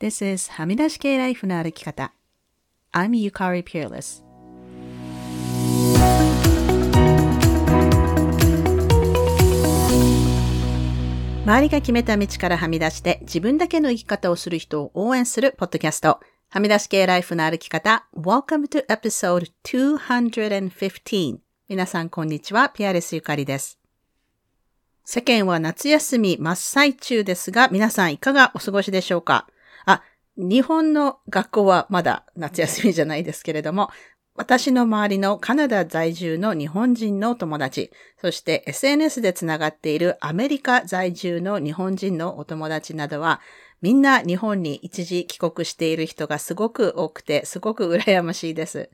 This is はみ出し系ライフの歩き方。I'm Yukari Peerless. 周りが決めた道からはみ出して自分だけの生き方をする人を応援するポッドキャスト。はみ出し系ライフの歩き方。Welcome to episode 215. 皆さんこんにちは。ピアレスゆかりです。世間は夏休み真っ最中ですが、皆さんいかがお過ごしでしょうか、日本の学校はまだ夏休みじゃないですけれども、私の周りのカナダ在住の日本人の友達、そして SNS でつながっているアメリカ在住の日本人のお友達などは、みんな日本に一時帰国している人がすごく多くて、すごく羨ましいです。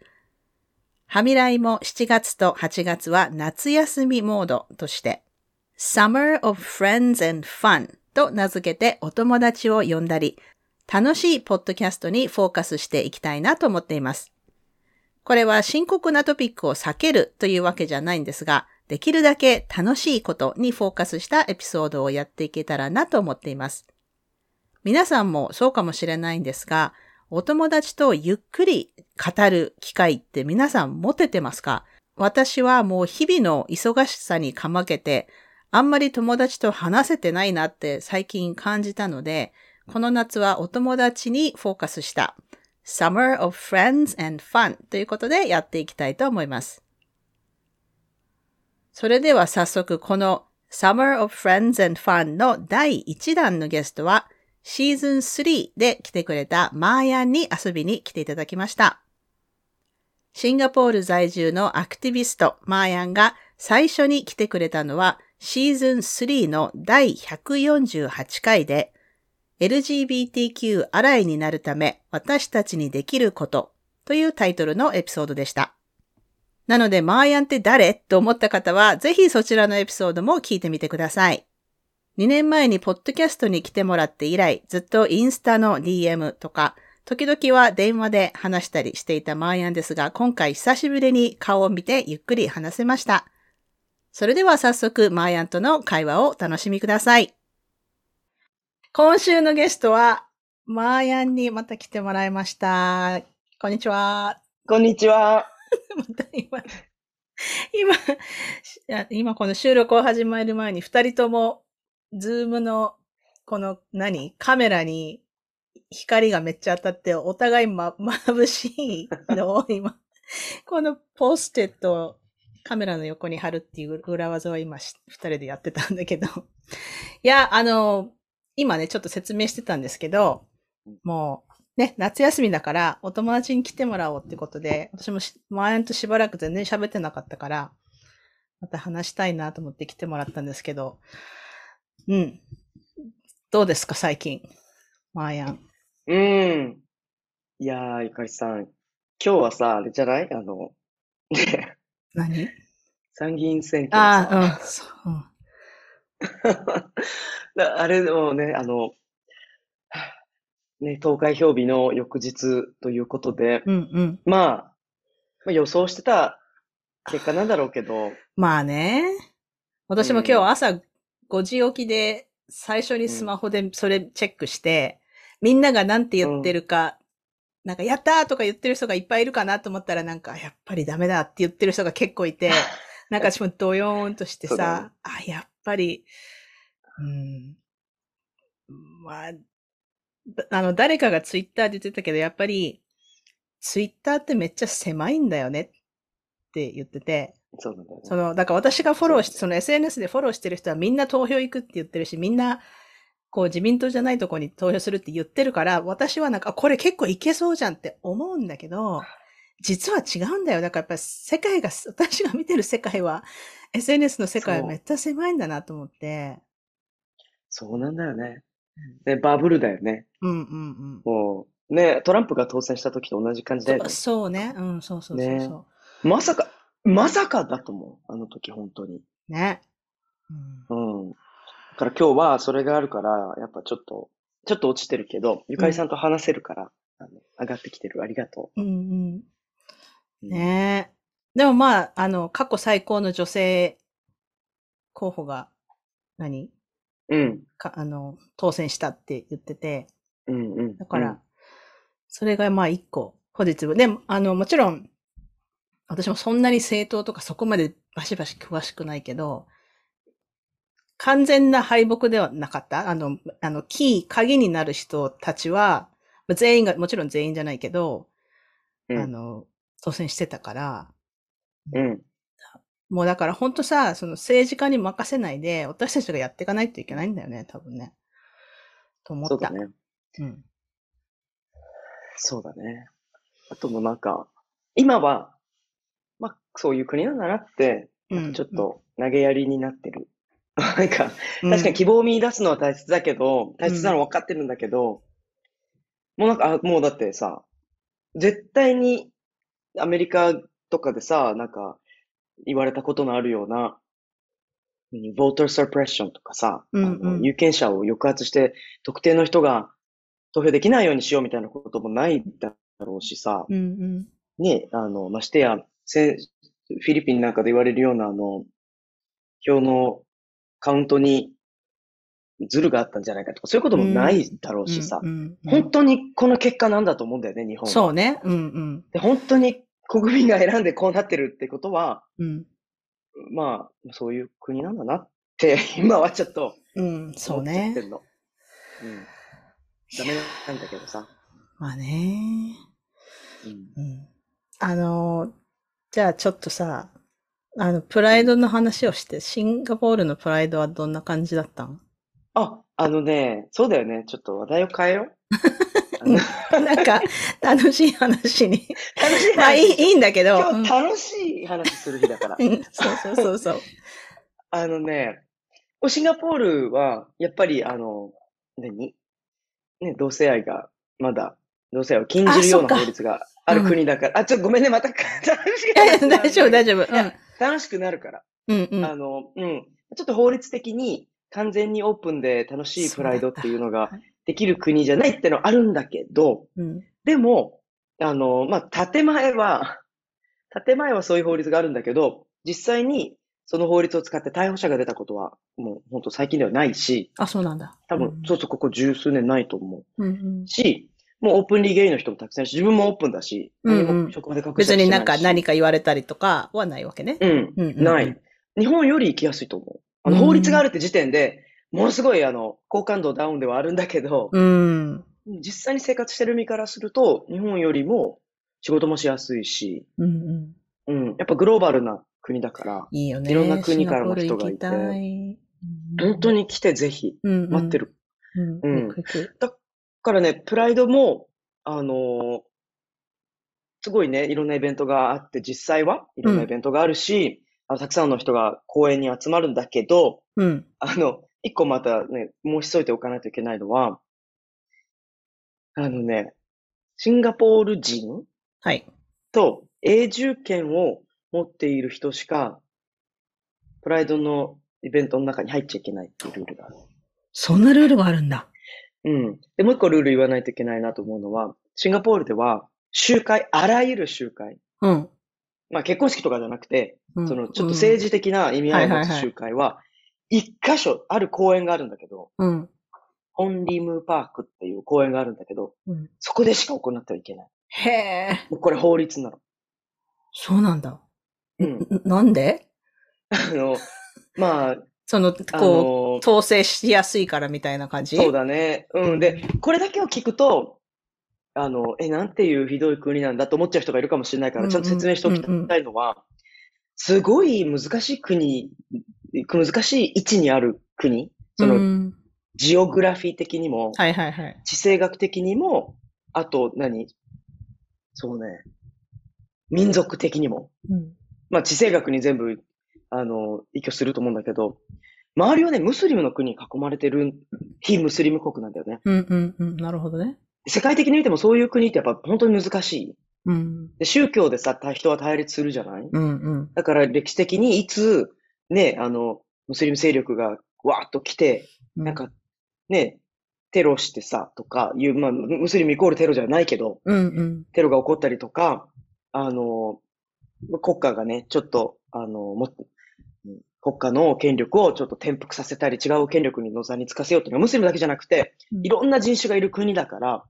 はみらいも7月と8月は夏休みモードとして、Summer of Friends and Fun と名付けてお友達を呼んだり、楽しいポッドキャストにフォーカスしていきたいなと思っています。これは深刻なトピックを避けるというわけじゃないんですが、できるだけ楽しいことにフォーカスしたエピソードをやっていけたらなと思っています。皆さんもそうかもしれないんですが、お友達とゆっくり語る機会って皆さん持ててますか？私はもう日々の忙しさにかまけて、あんまり友達と話せてないなって最近感じたので、この夏はお友達にフォーカスした Summer of Friends and Fun ということでやっていきたいと思います。それでは早速この Summer of Friends and Fun の第1弾のゲストはシーズン3で来てくれたマーヤンに遊びに来ていただきました。シンガポール在住のアクティビストマーヤンが最初に来てくれたのはシーズン3の第148回で LGBTQ アライになるため私たちにできることというタイトルのエピソードでした。なので、マーヤンって誰？と思った方は、ぜひそちらのエピソードも聞いてみてください。2年前にポッドキャストに来てもらって以来、ずっとインスタの DM とか、時々は電話で話したりしていたマーヤンですが、今回久しぶりに顔を見てゆっくり話せました。それでは早速、マーヤンとの会話をお楽しみください。今週のゲストは、マーヤンにまた来てもらいました。こんにちは。こんにちは。また今、今、今この収録を始まる前に二人とも、ズームの、この何？カメラに光がめっちゃ当たって、お互いま、眩しいのを 今、このポステットをカメラの横に貼るっていう裏技を今、二人でやってたんだけど。いや、あの、今ね、ちょっと説明してたんですけど、もう、ね、夏休みだからお友達に来てもらおうってことで、私も前としばらく全然喋ってなかったから、また話したいなと思って来てもらったんですけど、うん。どうですか、最近？マーヤン。うん。いやー、ゆかりさん。今日はさ、あれじゃない？あの、何？参議院選挙ああ、うん、そう。うんあれもね、あの、ね、投開票日の翌日ということで、うんうん、まあ、まあ、予想してた結果なんだろうけど。まあね。私も今日朝5時起きで最初にスマホでそれチェックして、うん、みんなが何て言ってるか、うん、なんかやったーとか言ってる人がいっぱいいるかなと思ったらなんかやっぱりダメだって言ってる人が結構いて、なんか私もドヨーンとしてさ、あ、やっぱり、うん、まあ、あの、誰かがツイッターで言ってたけど、やっぱり、ツイッターってめっちゃ狭いんだよねって言ってて、そうなんだ、ね、その、だから私がフォローして、その SNS でフォローしてる人はみんな投票行くって言ってるし、みんな、こう自民党じゃないとこに投票するって言ってるから、私はなんか、これ結構いけそうじゃんって思うんだけど、実は違うんだよ。だからやっぱ世界が、私が見てる世界は、SNS の世界はめっちゃ狭いんだなと思って。そうなんだよね。ね、バブルだよね。うんうんうん。もう、ね、トランプが当選した時と同じ感じだよね。そうね。うん、そうそうそうそう、ね、まさか、まさかだと思う。あの時、本当に。ね。うん。うん。だから今日はそれがあるから、やっぱちょっと、ちょっと落ちてるけど、ゆかりさんと話せるから、うん、あの上がってきてる。ありがとう。うんうん。ねえ。でもまあ、あの、過去最高の女性候補が何、うん。か、あの、当選したって言ってて、うんうん。だから、それがまあ一個、ポジティブ。でも、あの、もちろん、私もそんなに政党とかそこまでバシバシ詳しくないけど、完全な敗北ではなかった。あの、あの、キー、鍵になる人たちは、まあ全員が、もちろん全員じゃないけど、うん、あの、当選してたから、うん。もうだから本当さ、その政治家に任せないで、私たちがやっていかないといけないんだよね、多分ね。と思った。そうだね。うん。そうだね。あともうなんか、今は、まあ、そういう国なんだなって、うんちょっと投げやりになってる。なんか、うん確かに希望を見出すのは大切だけど、大切なの分かってるんだけど、もうなんか、あもうだってさ、絶対にアメリカとかでさ、なんか言われたことのあるような、何 voter suppression とかさ、うんうん有権者を抑圧して特定の人が投票できないようにしようみたいなこともないだろうしさ、うんうん。ね、あの、ましてや、せフィリピンなんかで言われるような、あの、票のカウントにズルがあったんじゃないかとか、そういうこともないだろうしさ、うんうんうん本当にこの結果なんだと思うんだよね、日本は。そうね。うんうん。で、本当に国民が選んでこうなってるってことは、うん。まあ、そういう国なんだなって、今はちょっとうん、そうね。うん。ダメなんだけどさ。まあね。うん。うん。あの、じゃあちょっとさ、あの、プライドの話をして、シンガポールのプライドはどんな感じだったん？あ、あのね、そうだよね。ちょっと話題を変えよう。なんか、楽しい話に。楽しいまあいい、話いいんだけど。今日楽しい話する日だからう。んそうそうそうそう。あのね、シンガポールは、やっぱり、あの、何？ね、同性愛が、まだ、同性愛を禁じるような法律がある国だから、あ、ちょっとごめんね、また、楽しいやいやく大丈夫、大丈夫。楽しくなるから。うん。うんうん。あの、うん。ちょっと法律的に完全にオープンで楽しいプライドっていうのができる国じゃないってのはあるんだけど、うん。でも、あの、まあ、建前は、建前はそういう法律があるんだけど、実際にその法律を使って逮捕者が出たことは、もう本当最近ではないし、あ、そうなんだ。多分、そうそう、ここ十数年ないと思うんうんう。し、もうオープンリーゲイの人もたくさんいるし、自分もオープンだし、うん職場で隠した別になんか何か言われたりとかはないわけね。うん、うんうんうんない。日本より行きやすいと思う。あの、うん法律があるって時点で、ものすごい、あの、好感度ダウンではあるんだけど、うん。実際に生活してる身からすると、日本よりも仕事もしやすいし、うんうん。うん、やっぱグローバルな国だから、いいよね。いろんな国からの人がいてい本当に来てぜひ、うんうん待ってる。うん。うん行く行くだからね、プライドも、あのーすごいね、いろんなイベントがあって、実際はいろんなイベントがあるし、あのたくさんの人が公園に集まるんだけど、うん。あの、一個またね、申し添えておかないといけないのは、あのね、シンガポール人はい。と永住権を持っている人しか、プライドのイベントの中に入っちゃいけないっていうルールがある。そんなルールがあるんだ。うん。で、もう一個ルール言わないといけないなと思うのは、シンガポールでは、集会、あらゆる集会、うん。まあ結婚式とかじゃなくて、うんそのちょっと政治的な意味合いを持つ集会は、一箇所、ある公園があるんだけど、うん。ホンリムパークっていう公園があるんだけど、うん。そこでしか行ってはいけない。へえ。これ法律なの。そうなんだ。うん。んなんで？あの、まあ、その、あこう、の、統制しやすいからみたいな感じ？そうだね。うん。で、これだけを聞くと、あの、え、なんていうひどい国なんだと思っちゃう人がいるかもしれないから、ちゃんと説明しておきたいのは、すごい難しい国、難しい位置にある国、その、うんジオグラフィー的にも、はいはいはい。地政学的にも、あと何、そうね、民族的にも。うん。まあ、地政学に全部、あの、依拠すると思うんだけど、周りはね、ムスリムの国に囲まれてる、非ムスリム国なんだよね。うんうんうん。なるほどね。世界的に見てもそういう国ってやっぱ本当に難しい。うん。で宗教でさ、た人は対立するじゃない？うんうん。だから歴史的にいつ、ね、あの、ムスリム勢力がわーっと来て、なんか、ね、テロしてさ、とかいう、まあ、ムスリムイコールテロじゃないけど、うんうん。テロが起こったりとか、あの、国家がね、ちょっと、あの、も国家の権力をちょっと転覆させたり、違う権力にの座につかせようっていうのは、ムスリムだけじゃなくて、いろんな人種がいる国だから、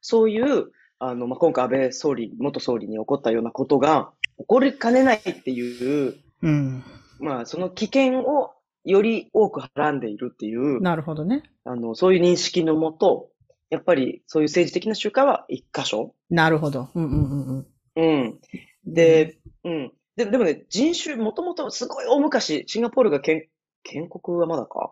そういう、あの、まあ、今回安倍総理、元総理に起こったようなことが起こりかねないっていう、うん。まあ、その危険をより多くはらんでいるっていう、なるほどね。あの、そういう認識のもと、やっぱりそういう政治的な集会は一箇所。なるほど。うんうんうんうん。うん。で、うん。ででもね、人種、もともとすごい大昔、シンガポールが建、建国はまだか。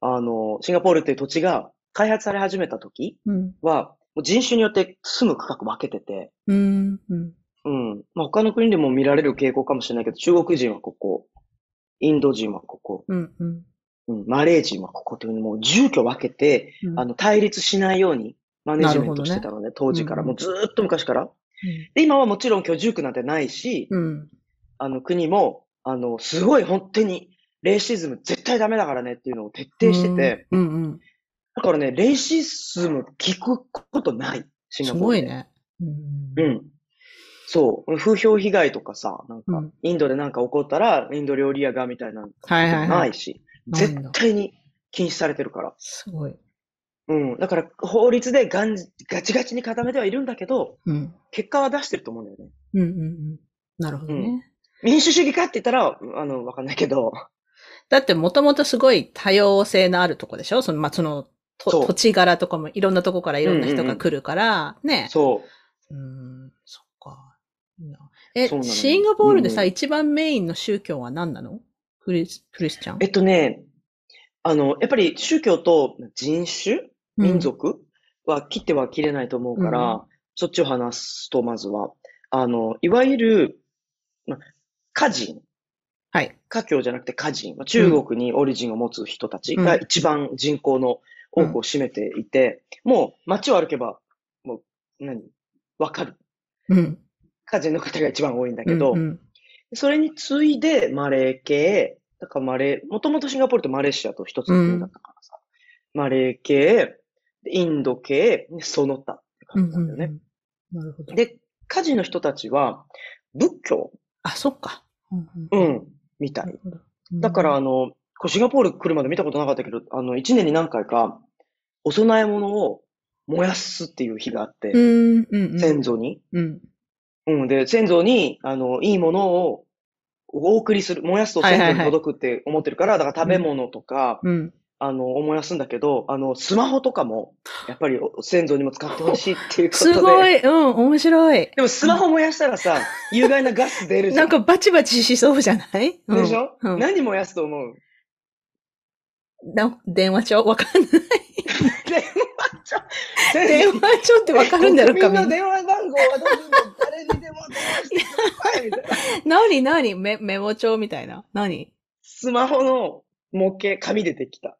あの、シンガポールっていう土地が開発され始めた時うん。は、もう人種によって住む区画分けてて、うん。うん。うん。まあ、他の国でも見られる傾向かもしれないけど、中国人はここ、インド人はここ、うん。うん。うん、マレー人はここっていうふうにもう住居分けて、うんあの、対立しないようにマネジメントしてたのね、当時から。うんもうずーっと昔から。で、今はもちろん居住区なんてないし、うん。あの、国も、あの、すごい本当に、レイシズム絶対ダメだからねっていうのを徹底してて、うんうん。だからね、レイシズム聞くことない。シンすガポールで。ごいね。うんうん。そう。風評被害とかさ、なんかうん、インドでなんか起こったら、インド料理屋がみたいなのはいはいはい。ない絶対に禁止されてるから。すごい。うん。だから、法律でガンガチガチに固めてはいるんだけど、うん。結果は出してると思うんだよね。うんうんうん。なるほどね。民主主義かって言ったら、あの、わかんないけど、だってもともとすごい多様性のあるとこでしょ？その、まあ、その、土地柄とかもいろんなとこからいろんな人が来るから、ね。そう。うーん、そっか。えシンガポールでさ、うん一番メインの宗教は何なの？クリス、クリスチャン。えっとね、あの、やっぱり宗教と人種？民族？は切っては切れないと思うから、うんそっちを話すと、まずは、あの、いわゆる、ま、家人、はい。家教じゃなくて家人、ま中国にオリジンを持つ人たちが一番人口の多くを占めていて、もう街を歩けば、もう、何？わかる。うん。家人の方が一番多いんだけど、うんうんそれに次いでマレー系、だからマレー、もともとシンガポールとマレーシアと一つの国だったからさ、マレー系、インド系、その他ってうん感じなんだよね。うんなるほど。で、家事の人たちは仏教、あ、そっか。うんうんうん、みた。ないだから、あの、シンガポール来るまで見たことなかったけど、あの、一年に何回か、お供え物を燃やすっていう日があって、うん、うん、うん。先祖に。うん。うん。で、先祖に、あの、いいものをお送りする、燃やすと先祖に届くって思ってるから、だから食べ物とか、うん。あの、燃やすんだけど、あの、スマホとかも、やっぱりお先祖にも使ってほしいっていうことで。すごい、うん、面白い。でもスマホ燃やしたらさ、有害なガス出るじゃ。なんんかバチバチしそうじゃない？でしょ、うんうん何燃やすと思う？な電話帳？わかんない。電話帳電話帳ってわかるんだろうか電話番号は誰にでも電話してくださいみたいな。何何？メメモ帳みたいな？何？スマホの模型、紙でできた。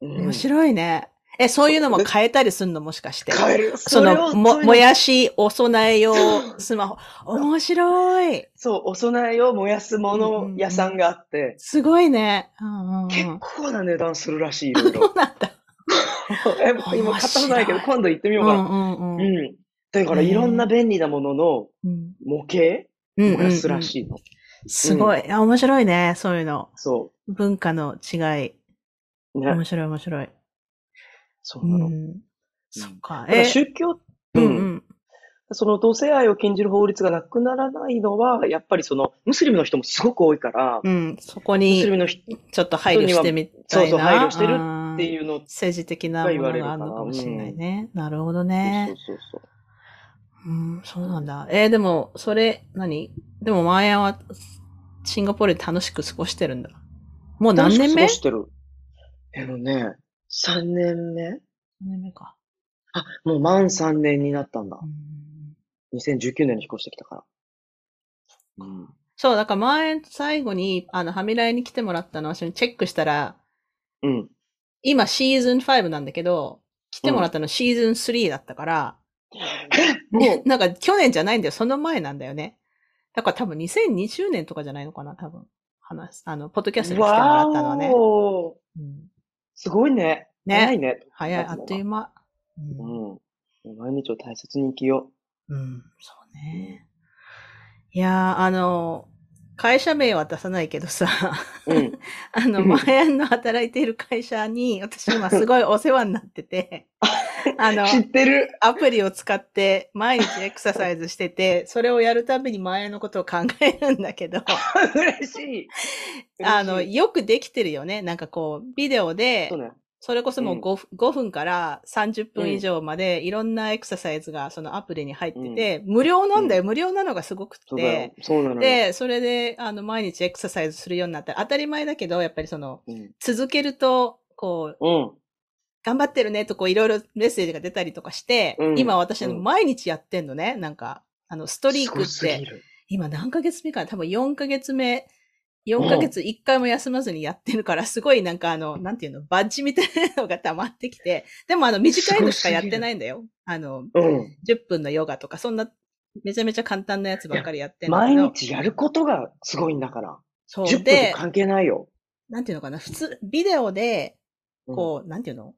うん面白いね。え、そういうのも変えたりすんのもしかして？変える。その、も、もやし、お供え用 スマホ。面白い。そう、お供えを燃やすもの屋さんがあって、すごいね。うんうんうん。結構な値段するらしい、いろいそうろ。なんだ？え今買ったことないけど、今度行ってみようかな。うんうんうん。うん。だから、いろんな便利なもののうん模型？うん燃やすらしいの。すごい。あ面白いね。そういうの。そ文化の違い。う。ね。面白い面白い。そううなの。ん。そっか。だから宗教、ううんんうん。その同性愛を禁じる法律がなくならないのは、やっぱりその、ムスリムの人もすごく多いから、うん。そこムスリにムの人っちょっと配慮してみたいな。そうそう配慮してるうんていうの、政治的なものがあるのかもしれないね。なるほどね。そうそうそう。うん、そうなんだ。えーでも、それ、何？でも、マーヤは、シンガポールで楽しく過ごしてるんだ。もう何年目？楽しく過ごしてる。えのね、3年目？何年目か。あ、もう満3年になったんだう。ん2019年に引っ越してきたから。うん。そう、だから前、最後に、あの、ハミライに来てもらったのをチェックしたら、うん。今シーズン5なんだけど、来てもらったのシーズン3だったから、もう、なんか去年じゃないんだよ。その前なんだよね。だから多分2020年とかじゃないのかな、多分。話す、あの、ポッドキャストに来てもらったのはね。うんすごいね。ね早いね。早い、あっという間。ううんん。毎日を大切に生きようん、そうね。いやー、あの、会社名は出さないけどさ、うん。あの、うんマヤンの働いている会社に、私今すごいお世話になってて、あの、知ってる。アプリを使って毎日エクササイズしてて、それをやるたびにマヤンのことを考えるんだけど、嬉しい。あの、よくできてるよね。なんかこう、ビデオでそれこそもううん 5, 5分から30分以上までいろんなエクササイズがそのアプリに入ってて、無料なんだよ。無料なのがすごくて。。そうなのよ。で、それで、あの、毎日エクササイズするようになったら当たり前だけど、やっぱりその、うん。続けると、こう、うん。頑張ってるねとこういろいろメッセージが出たりとかして、うん今私うん毎日やってんのね。なんか、あの、ストリークって、る今何ヶ月目かな？多分4ヶ月目、4ヶ月1回も休まずにやってるから、すごいなんかあの、なんていうの、バッジみたいなのが溜まってきて、でもあの、短いのしかやってないんだよ。あの、うん。10分のヨガとか、そんな、めちゃめちゃ簡単なやつばっかりやってんだけ毎ど、日やることがすごいんだから。そう10分とで、関係ないよ。なんていうのかな、普通、ビデオで、うんこう、なんていうの？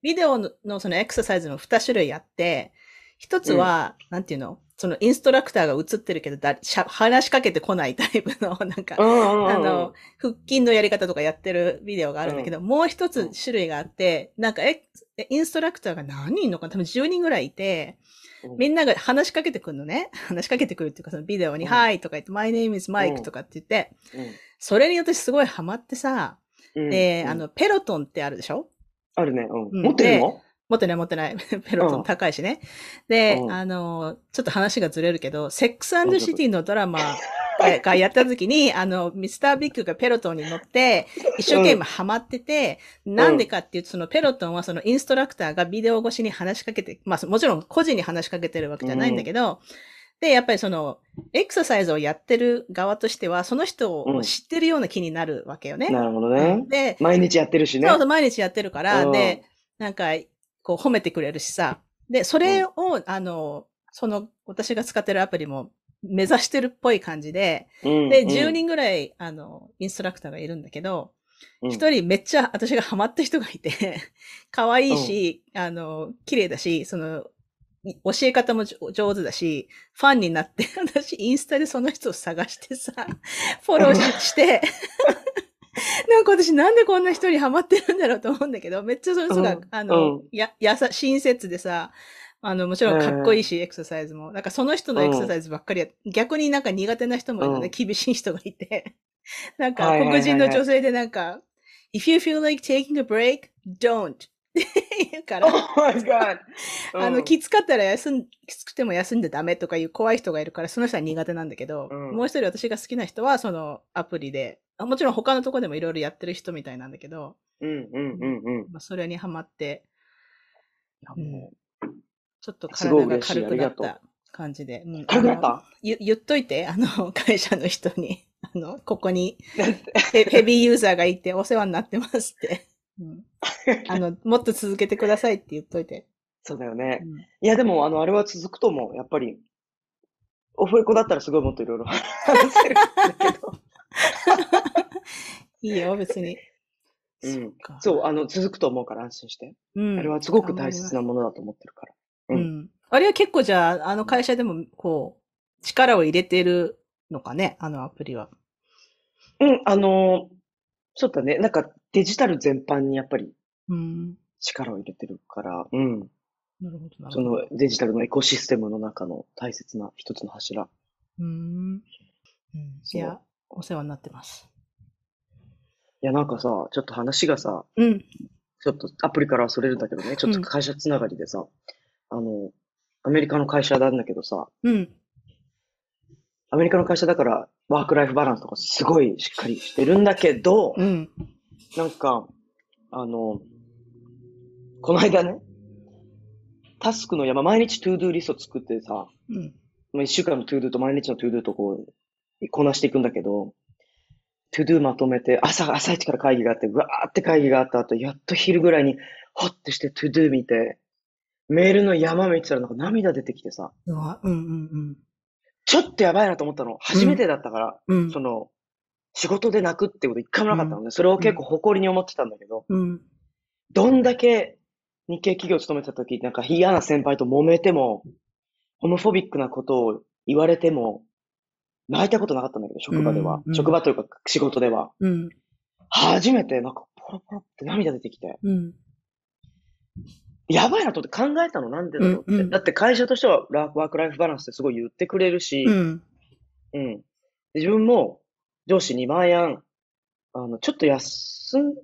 ビデオののそのエクササイズの2種類あって、一つは、なんていうの？そのインストラクターが映ってるけどだしゃ、話しかけてこないタイプの、なんか、うんうんうん。あの、腹筋のやり方とかやってるビデオがあるんだけど、もう一つ種類があって、なんかえ、インストラクターが何人いるのかな？多分10人ぐらいいて、うん。みんなが話しかけてくるのね。話しかけてくるっていうか、そのビデオに、うんはいとか言って、My name is Mike とかって言って、うん。それに私すごいハマってさ、うん。で、うん。あの、ペロトンってあるでしょ？あるね。ううん。ん。持ってるの？持ってない持ってない。ペロトうんン高いしね。で、うんあの、ちょっと話がずれるけど、セックスシティのドラマが がやった時に、あの、ミスタービッグがペロトンに乗って、一生懸命ハマってて、なんでかっていうと、そのペロトンはそのインストラクターがビデオ越しに話しかけて、まあもちろん個人に話しかけてるわけじゃないんだけど、で、やっぱりその、エクササイズをやってる側としては、その人を知ってるような気になるわけよね。なるほどね。で、毎日やってるしねそう。そう、毎日やってるから、うんで、なんか、こう褒めてくれるしさ。で、それを、あの、その、私が使ってるアプリも目指してるっぽい感じで、うんで、10人ぐらい、あの、インストラクターがいるんだけど、うん。一、人めっちゃ私がハマった人がいて、可愛いし、あの、綺麗だし、その、い教え方も上手だし、ファンになって、私インスタでその人を探してさ、フォローしして、なんか私なんでこんな人にハマってるんだろうと思うんだけど、めっちゃその人が、うんあの、うんや、やさ、親切でさ、あの、もちろんかっこいいし、エクササイズも。なんかその人のエクササイズばっかりや、逆になんか苦手な人もいるので、うん厳しい人がいて。なんか黒人の女性でなんか、if you feel like taking a break, don't. 言うか Oh ら、my god! あの、うん。きつかったら休ん、きつくても休んでダメとかいう怖い人がいるから、その人は苦手なんだけど、うん。もう一人私が好きな人は、そのアプリで、あもちろん他のとこでもいろいろやってる人みたいなんだけど、うんうんうんうん。まあ、それにハマって、う。ん。ちょっと体が軽くなった感じで。うん。軽くなった？ゆ言っといて、あの、会社の人に、あの、ここにヘビーユーザーがいてお世話になってますって。うん、あの、もっと続けてくださいって言っといて。そうだよね。うんいや、でも、あの、あれは続くと思う。やっぱり、オフレコだったらすごいもっといろいろ話せるんだけど。いいよ、別に。うんそう、あの、続くと思うから安心して。うんあれはすごく大切なものだと思ってるから。ううんん。あれは結構じゃあ、あの会社でも、こう、力を入れてるのかね、あのアプリは。うん、あの、そうだね。なんかデジタル全般にやっぱりうん。力を入れてるから、うん。なるほど、なるそほど。のデジタルのエコシステムの中の大切な一つの柱。うん。うん。そういや、お世話になってます。いや、なんかさ、ちょっと話がさ、うん。ちょっとアプリからはそれるんだけどね、ちょっと会社つながりでさ、あの、アメリカの会社なんだけどさ、うん。アメリカの会社だからワークライフバランスとかすごいしっかりしてるんだけど、うん。なんか、あの、この間ね、タスクの山、毎日 to-do リスト作ってさ、うん。まあ、一週間の to-do と毎日の to-do とこう、こなしていくんだけど、 to-do まとめて、朝、朝一から会議があって、うわーって会議があった後、やっと昼ぐらいに、ほっとして to-do 見て、メールの山見てたらなんか涙出てきてさ、うわ、うんうんちょっとやばいなと思ったの。初めてだったから、うん。うん。その、仕事で泣くってこと一回もなかったのね。それを結構誇りに思ってたんだけど、うん。どんだけ日系企業勤めてた時、なんか嫌な先輩と揉めても、ホモフォビックなことを言われても、泣いたことなかったんだけど、職場では。うんうん職場というか仕事では。うん。初めてなんかポロポロって涙出てきて、うん。やばいなと思って考えたのなんでだろうって。うんうんだって会社としてはラワークライフバランスってすごい言ってくれるし、うん。うん。で自分も上司に毎夜、あの、ちょっと休ん、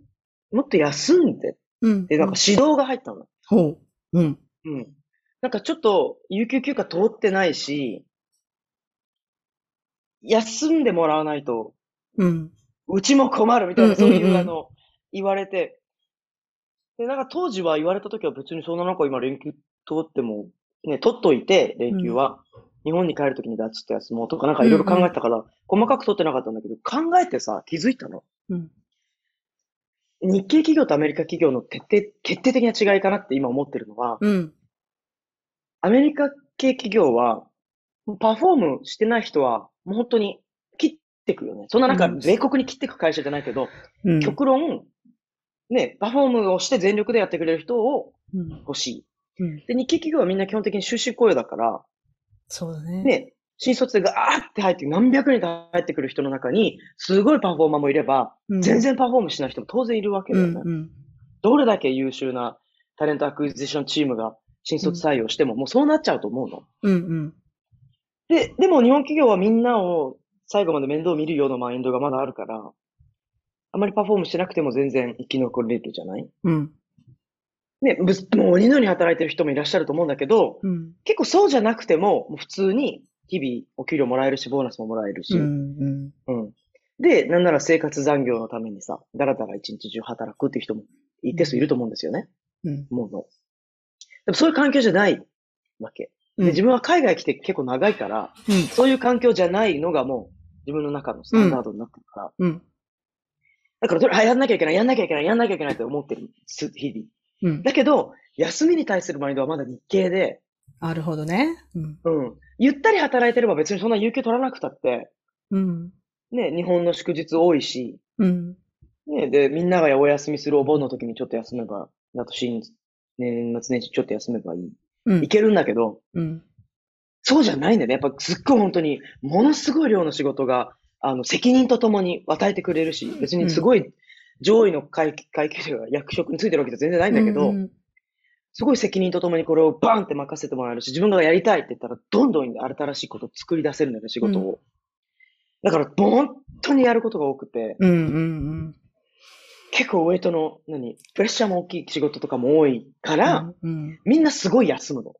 もっと休んでっうん。て、なんか指導が入ったの。ほう。うん。うん。なんかちょっと、有給休暇通ってないし、休んでもらわないと、うん。うちも困るみたいな、そういう、あの、言われて。で、なんか当時は言われた時は別にそんな中今連休通っても、ね、取っといて、連休は。日本に帰る時にだっつって休もうとか、なんかいろいろ考えてたから、細かく取ってなかったんだけど、考えてさ、気づいたの。うん。日系企業とアメリカ企業の徹底、決定的な違いかなって今思ってるのは、うん。アメリカ系企業は、パフォームしてない人は、もう本当に切ってくよね。そんな中、うん米国に切ってく会社じゃないけど、うん。極論、ね、パフォームをして全力でやってくれる人をうん。欲しい。うん。で、日系企業はみんな基本的に終身雇用だから、そうだね。ね、新卒でガーって入って、何百人と入ってくる人の中に、すごいパフォーマーもいれば、うん全然 perform しない人も当然いるわけだよね。うん。うん。どれだけ優秀な talent acquisition team が新卒採用しても、もうそうなっちゃうと思うの。うん。うん。で、でも日本企業はみんなを最後まで面倒見るようなマインドがまだあるから、あまり perform してなくても全然生き残れるじゃない？うん。ね、もう鬼のように働いてる人もいらっしゃると思うんだけど、うん。結構そうじゃなくても、もう普通に日々お給料もらえるし、ボーナスももらえるし、うん。うん。で、なんなら生活残業のためにさ、だらだら一日中働くっていう人も一定数いると思うんですよね。うん。思うの。でもそういう環境じゃないわけ。うん。で、自分は海外来て結構長いから、うん。そういう環境じゃないのがもう自分の中のスタンダードになってるから、うん。だからとりあえず、あ、やんなきゃいけない、やんなきゃいけない、やんなきゃいけないって思ってる、す日々。うん。だけど、休みに対するマインドはまだ日系で、なるほどね。うん。うん。ゆったり働いてれば別にそんな有給取らなくたって、うん。ね、日本の祝日多いし、うん。ね、で、みんながお休みするお盆の時にちょっと休めば、あと新、年末年始ちょっと休めばいい。うんい。けるんだけど、うん。そうじゃないんだよね。やっぱすっごい本当に、ものすごい量の仕事が、あの、責任とともに与えてくれるし、別にすごい上位の階階級が役職についてるわけじゃ全然ないんだけど、うん。すごい責任とともにこれをバーンって任せてもらえるし、自分がやりたいって言ったら、どんどん新しいことを作り出せるんだよね、仕事を。だから、本当にやることが多くて、うん。うん。結構ウェイトの、何、プレッシャーも大きい仕事とかも多いから、うん。みんなすごい休むの。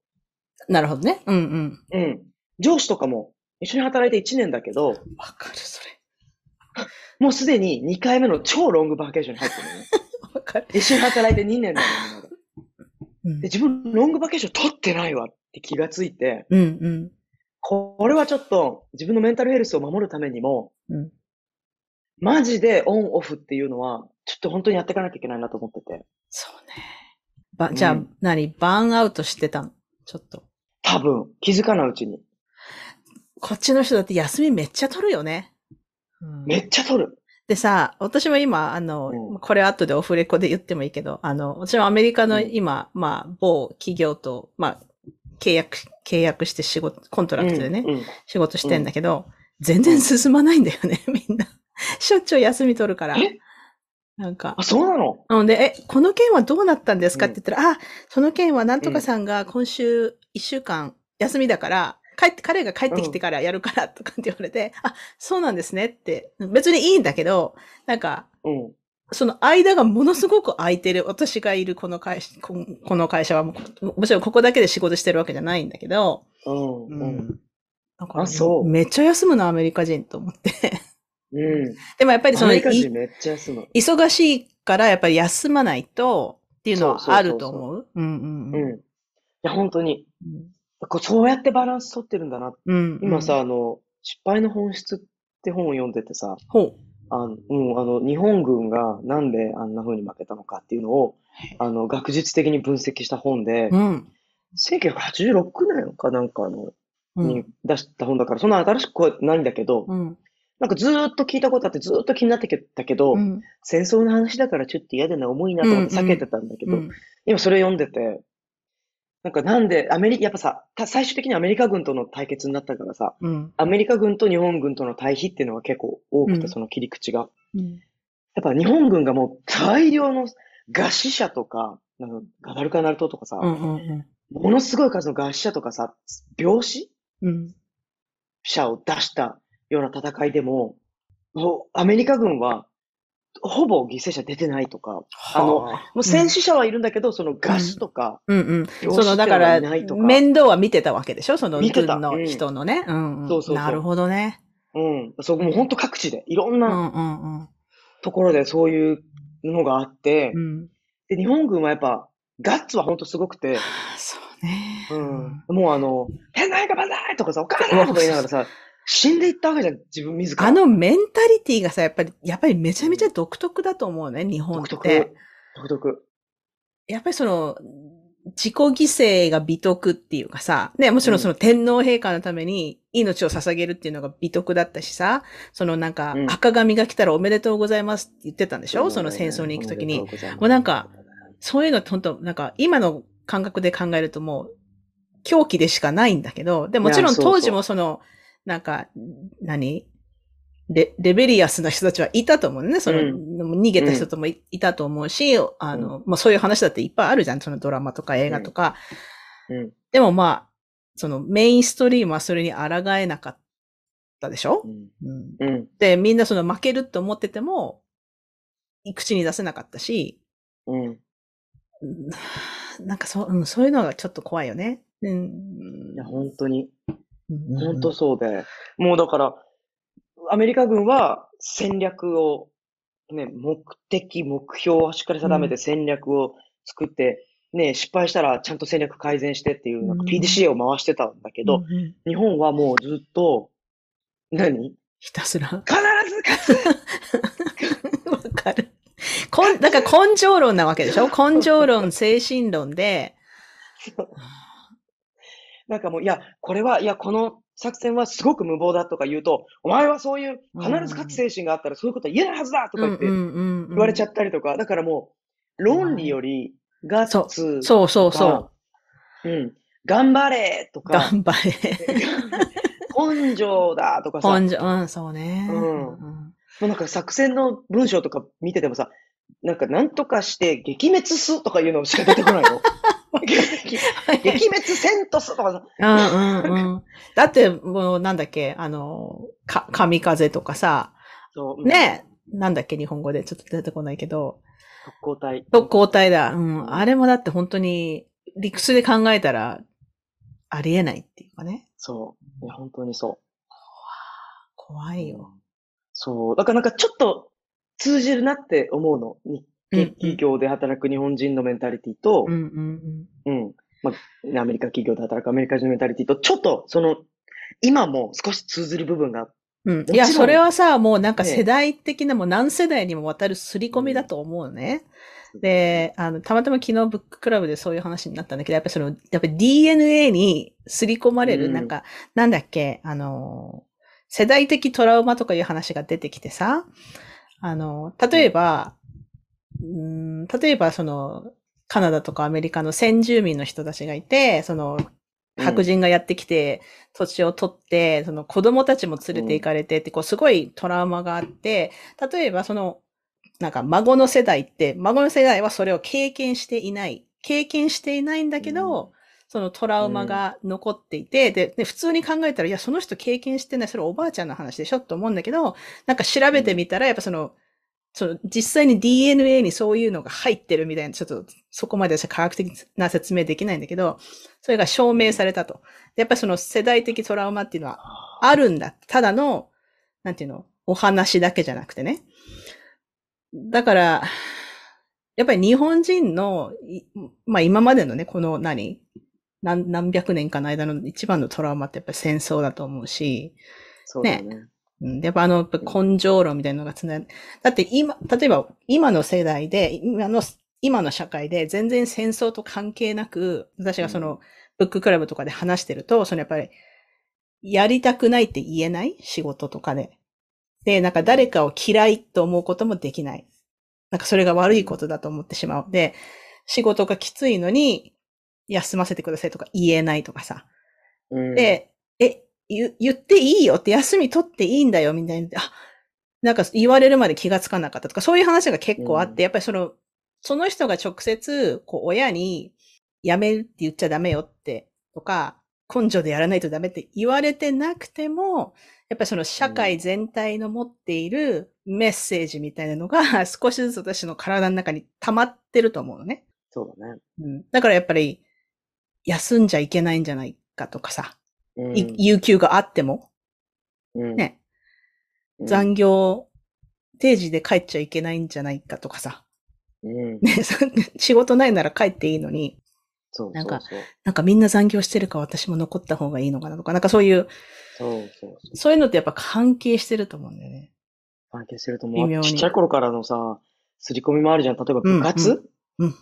なるほどね。うん。うん。うん。上司とかも一緒に働いて1年だけど、わかる、それ。もうすでに2回目の超ロングバケーションに入ってるのね。わかる。一緒に働いて2年だよ、で。自分、ロングバケーション取ってないわって気がついて、うん。うん。これはちょっと自分のメンタルヘルスを守るためにも、うん。マジでオンオフっていうのは、ちょっと本当にやっていかなきゃいけないなと思ってて。そうね。ば、じゃあ、うん何？バーンアウトしてたの？ちょっと。多分、気づかないうちに。こっちの人だって休みめっちゃ取るよね。うんめっちゃ取る。でさ、私も今、あの、うんこれ後でオフレコで言ってもいいけど、あの、私もアメリカのうん今、まあ、某企業と、まあ、契約、契約して仕事、 contract でね、うんうん仕事してんだけど、全然進まないんだよね、みんな。しょっちゅう休み取るから。え？なんかあ、。そうなの？うんで、え、この件はどうなったんですかって言ったら、あ、その件はなんとかさんが今週一週間休みだから、帰って、彼が帰ってきてからやるからとかって言われて、あ、そうなんですねって、別にいいんだけど、なんか、うん。その間がものすごく空いてる、私がいるこの会社、ここの会社はもう、もちろんここだけで仕事してるわけじゃないんだけど、うん。うん。だからあそうめっちゃ休むな、アメリカ人と思って。うん。でもやっぱりその。忙しいからやっぱり休まないとっていうのはあると思う。うんうんうん。いや、本当に。うん。こうそうやってバランス取ってるんだな。うん。今さ、あの、失敗の本質って本を読んでてさ、ほあの、うん、あの、日本軍がなんであんな風に負けたのかっていうのを、あの、学術的に分析した本でう。う、ん。1986年かなんかの、うんに出した本だから、そんな新しくはないんだけど、うん。なんかずーっと聞いたことあってずーっと気になってたけど、うん。戦争の話だからちょっと嫌だな、重いなと思って避けてたんだけど、うん。今それ読んでて、なんかなんで、アメリ、やっぱさ、た最終的にアメリカ軍との対決になったからさ、うん。アメリカ軍と日本軍との対比っていうのが結構多くて、うんその切り口が。うん。やっぱ日本軍がもう大量の餓死者とか、なんかガダルカナル島とかさ、うんうんうん。ものすごい数の餓死者とかさ、病死うん。者を出したような戦いでも、もうアメリカ軍はほぼ犠牲者出てないとか、あの、はあもう戦死者はいるんだけど、その餓死とか、うんうん。病その、だから面倒は見てたわけでしょ？その見てた軍の人のね。うんうん。そうそうなるほどね。うん、そう、もう本当各地で、いろんうなんうんうん。ところでそういうのがあって、うん。で、日本軍はやっぱ、ガッツは本当すごくて、そうね。うん、もうあの、変な変化バザーとかさ、お母さんとか言いながらさ、死んでいったわけじゃん、自分自ら。あのメンタリティがさ、やっぱり、やっぱりめちゃめちゃ独特だと思うね、日本っ独て特。。独特。やっぱりその、自己犠牲が美徳っていうかさ、ね、もちろんその天皇陛下のために命を捧げるっていうのが美徳だったしさ、そのなんかうん赤髪が来たらおめでとうございますって言ってたんでしょ、その戦争に行くときに。。もうなんか、そういうの本当なんか今の感覚で考えるともう狂気でしかないんだけど、でもちろんいやそうそう当時もその、なんか、何？レレベリアスな人たちはいたと思うね。その、うん逃げた人ともい,、たと思うし、あの、まあそういう話だっていっぱいあるじゃん。そのドラマとか映画とか。うん。でもまあ、そのメインストリームはそれに抗えなかったでしょ、うん。うん、うん。で、みんなその負けると思ってても、口に出せなかったし、うん。うんなんかそう、うん、そういうのがちょっと怖いよね。うん。いや、本当に。うん本当そうで。もうだから、アメリカ軍は戦略を、ね、目的、目標をしっかり定めて戦略を作って、ね、失敗したらちゃんと戦略改善してっていう、なんかうん PDCA を回してたんだけど、うんうん。日本はもうずっと、何？ひたすら？必ず勝つ！わかる。こん、だから根性論なわけでしょ？根性論、精神論で、なんかもう、いや、これは、いや、この作戦はすごく無謀だとか言うと、お前はそういう、必ず勝つ精神があったらそういうことは言えないはずだとか言って言われちゃっったりとか、だからもう、論理よりガッツそうそうそう。うん。頑張れとう。か、頑張れ。根性だとかさ、も根性、うん、そうね。うんうんうなんか作戦の文章とか見ててもさ、なんかなんとかして撃滅すとかいうのしか出てこないの。撃撃滅せんとすとかさ、うんうんうん。だって、もうなんだっけ、あの、か、神風とかさ、そう、ね、なんだっけ、日本語でちょっと出てこないけど、特攻隊。特攻隊だ。うん。あれもだって本当に、理屈で考えたら、ありえないっていうかね。そう。いや、本当にそう。怖いよ。そう。だからなんかちょっと通じるなって思うの。日企業で働く日本人のメンタリティとう、んうんうん。まあ、アメリカ企業で働くアメリカ人のメンタリティと、ちょっとその、今も少し通ずる部分が、うん。いや、それはさ、もうなんかね世代的な、もう何世代にもわたる刷り込みだと思うね。で、あの、たまたま昨日ブッククラブでそういう話になったんだけど、やっぱりその、やっぱり DNA に刷り込まれる、うんなんか、なんだっけ、あの、世代的トラウマとかいう話が出てきてさ、あの、例えば、うん、例えばその、カナダとかアメリカの先住民の人たちがいて、その、白人がやってきて、土地を取って、その子供たちも連れて行かれてって、こう、すごいトラウマがあって、例えばその、なんか孫の世代って、孫の世代はそれを経験していない。経験していないんだけど、うん。そのトラウマが残っていて、でで、普通に考えたら、いや、その人経験してない、それおばあちゃんの話でしょと思うんだけど、なんか調べてみたら、やっぱその、その実際に DNA にそういうのが入ってるみたいな、ちょっとそこまで私は科学的な説明できないんだけど、それが証明されたと。でやっぱりその世代的トラウマっていうのはあるんだ。ただの、なんていうの、お話だけじゃなくてね。だから、やっぱり日本人の、いまあ今までのね、この何？何何百年かの間の一番のトラウマってやっぱり戦争だと思うし、そうだよね。うん、やっぱあの、根性論みたいなのがつなだって今、例えば今の世代で、今の、今の社会で全然戦争と関係なく、私がその、ブッククラブとかで話してると、そのやっぱり、やりたくないって言えない？仕事とかで。で、なんか誰かを嫌いと思うこともできない。なんかそれが悪いことだと思ってしまう。で、仕事がきついのに、休ませてくださいとか言えないとかさ。うん、で、え、言言っていいよって休み取っていいんだよみたいな。あ、なんか言われるまで気がつかなかったとか、そういう話が結構あって、うんやっぱりその、その人が直接、こう、親に、辞めるって言っちゃダメよって、とか、根性でやらないとダメって言われてなくても、やっぱりその社会全体の持っているメッセージみたいなのが少しずつ私の体の中に溜まってると思うのね。そうだね。うん、だからやっぱり、休んじゃいけないんじゃないかとかさ、うんい有給があっても、うんね、うん残業、定時で帰っちゃいけないんじゃないかとかさ、うん。ね、仕事ないなら帰っていいのに、そうなんかそうそう。なんかみんな残業してるから私も残った方がいいのかなとか、なんかそういう、そうそうそう。いうのってやっぱ関係してると思うんだよね。関係してると思う。ちっちゃい頃からのさ、刷り込みもあるじゃん。例えば部活、うんうん